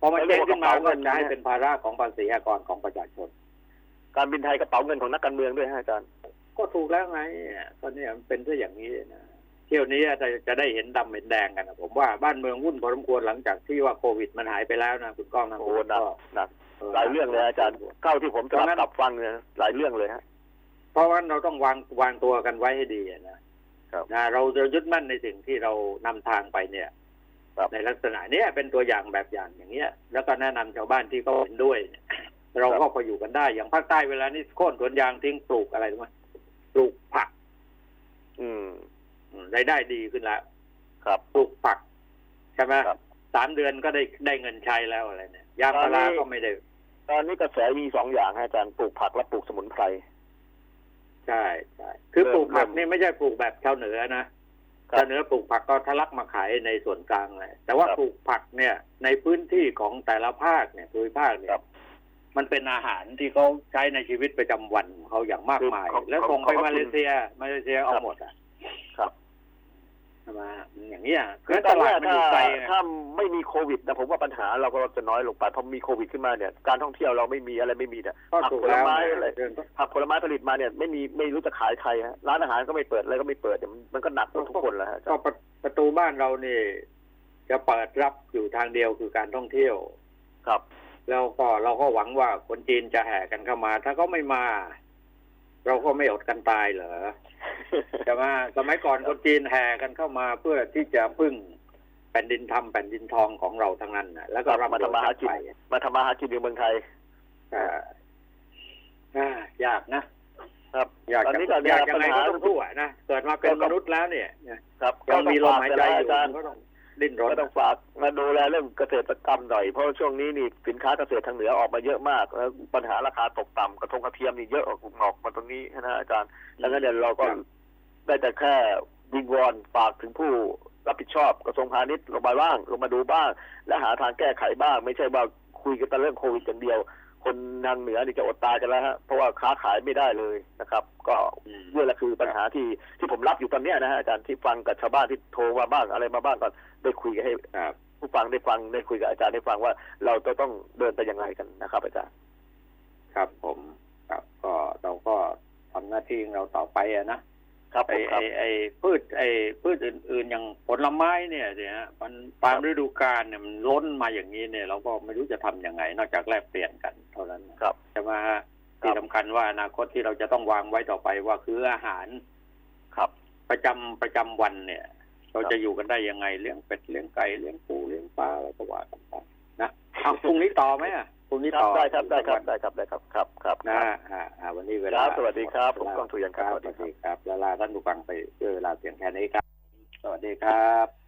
พอมันเจ๊งขึ้นมาก็จะให้เป็นภาระของภาษีอากรของประชาชน การบินไทยกระเป๋าเงินของนักการเมืองด้วยฮะอาจารย์ ก็ถูกแล้วไงตอนนี้มันเป็นซะอย่างนี้นะเที่ยวนี้จะจะได้เห็นดำเห็นแดงกันนะผมว่าบ้านเมืองวุ่นพอสมควรหลังจากที่ว่าโควิดมันหายไปแล้วนะคุณก้องนะโอ้หนักก็หนักหลายเรื่องเลยอาจารย์เท่าที่ผมจะรับกลับฟังเนี่ยหลายเรื่องเลยฮะเพราะว่าเราต้องวางวางตัวกันไว้ให้ดีอะนะครับนะเราจะยึดมั่นในสิ่งที่เรานำทางไปเนี่ยครับในลักษณะเนี้ยเป็นตัวอย่างแบบอย่างอย่างเงี้ย แล้วก็แนะนำชาวบ้านที่เขาเห็นด้วย เนี่ยเราก็พออยู่กันได้ อย่างภาคใต้เวลานี้โค่นสวนยางทิ้งปลูกอะไรรู้ไหมปลูกผัก อืมอืมรายได้ดีขึ้นแล้วครับปลูกผักใช่ไหมครับสามเดือนก็ได้ได้เงินใช้แล้วอะไรเนี่ยยางพาราก็ไม่ได้ตอนนี้กระแสมีสองอย่างฮะอาจารย์ปลูกผักและปลูกสมุนไพรใช่ใช่คือเริ่มปลูกผักเริ่มนี่ไม่ใช่ปลูกแบบชาวเหนือนะครับชาวเหนือปลูกผักก็ทะลักมาขายในส่วนกลางเลยแต่ว่าครับปลูกผักเนี่ย ในพื้นที่ของแต่ละภาคเนี่ยโดยภาคเนี่ครัยบ มันเป็นอาหารที่เขาใช้ในชีวิตประจำวันของเขาอย่างมากมายคือเขาแล้วส่งไปเขามาเลเซีย มาเลเซียเอาครับ หมดอะครับใช่ไหมอย่างเนี้ยคือตตอนลาแรดกมันอถ้ายู่ไกลไงถ้าไม่มีโควิดนะผมว่าปัญหาเราก็จะน้อยลงไปพอมีโควิดขึ้นมาเนี่ยการท่องเที่ยวเราไม่มีอะไรไม่มีเนี่ยก็ผักถูกผลแล้วไม้ไงอะไรเรื่องผักผลไม้ผลิตมาเนี่ยไม่มีไม่รู้จะขายใครฮะร้านอาหารก็ไม่เปิดอะไรก็ไม่เปิดเนี่ยมันมันก็หนักหมดทุกคนแล้วฮะอาจารก็ย์ประประตูบ้านเรานี่ จะเปิดรับอยู่ทางเดียวคือการท่องเที่ยว ครับ แล้วก็เราก็หวังว่าคนจีนจะแห่กันเข้ามา ถ้าเขาไม่มา เราก็ไม่อดกันตายเหรอใช่ไหมสมัยก่อนคนจีนแห่กันเข้ามาเพื่อที่จะพึ่งแผ่นดินทำแผ่นดินทองของเราทั้งนั้นนะแล้วก็ครับร่ำมารวยทำมาหากินไปมาทำมาหากินอยู่เมืองไทยอ่าอ่ายากนะ ครับอยากตอนจะนี้ก็อยากปัยังญไงหาก็ต้องสู้อะนะเกิดมาเป็นมนุษย์แล้วเนี่ยครับยังมีลมหายใจออายู่จารย์ก็ต้อง ดิ้นรนก็ต้องฝากมาดูแลเรื่องเกษตรกรรมหน่อยเพราะช่วงนี้นี่สินค้าเกษตรทางเหนือออกมาเยอะมากแล้วปัญหาราคาตกต่ำกระทงกระเทียมนี่เยอะออกออกมาตรงนี้นะอาจารย์ดังนั้นเนี่ยเราก็ได้แต่แค่วิงวอนฝากถึงผู้รับผิดชอบกระทรวงพาณิชย์ลงมาบ้างลงมาดูบ้าง และหาทางแก้ไขบ้าง ไม่ใช่ว่าคุยกันแต่เรื่องโควิดอย่างเดียว คนทางเหนือนี่จะอดตายกันแล้วฮะเพราะว่าค้าขายไม่ได้เลยนะครับ ก็อืมนี่แหละคือปัญหาที่ที่ผมรับอยู่ตอนเนี้ยนะฮะอาจารย์ที่ฟังกับชาวบ้านที่โทรมาบ้างอะไรมาบ้างก็ได้คุยกันให้ครับผู้ฟังได้ฟังได้คุยกับอาจารย์ได้ฟังว่าเราจะต้องเดินไปยังไงกันนะครับ อาจารย์ ครับผมครับก็เราก็ทำหน้าที่ของเราต่อไปอะนะ ครับผไอมคไอรับไอพืชไอพืชอื่น ๆ อย่างผลไม้เนี่ยเนี่ยมันตามฤดูกาลเนี่ยมันล้นมาอย่างนี้เนี่ย เราก็ไม่รู้จะทำยังไง นอกจากแลกเปลี่ยนกันเท่านั้นนะครับใช่ไหมฮะครับที่สำคัญว่าอนาคตที่เราจะต้องวางไว้ต่อไปว่าคืออาหารครับประจำประจำวันเนี่ย เราจะอยู่กันได้ยังไงเลี้ยงเป็ดเลี้ยงไก่เลี้ยงปูเลี้ยงปลาอะไรก็ว่ากันไปนะเอาพรุ่งนี้ต่อไหมอะ พรุ่งนี้ครับต่อได้ครับได้ครับได้ครับได้ครับครับครับนะอ่าอ่าวันนี้เวคลารับสวัสดีครับผมก้องทุยันคครัรับบสสวัวัสสดีดีครับครับแล้วลาท่านผู้ฟังไปด้วยเวลาเพียงแค่นี้ครับ สวัสดีครับ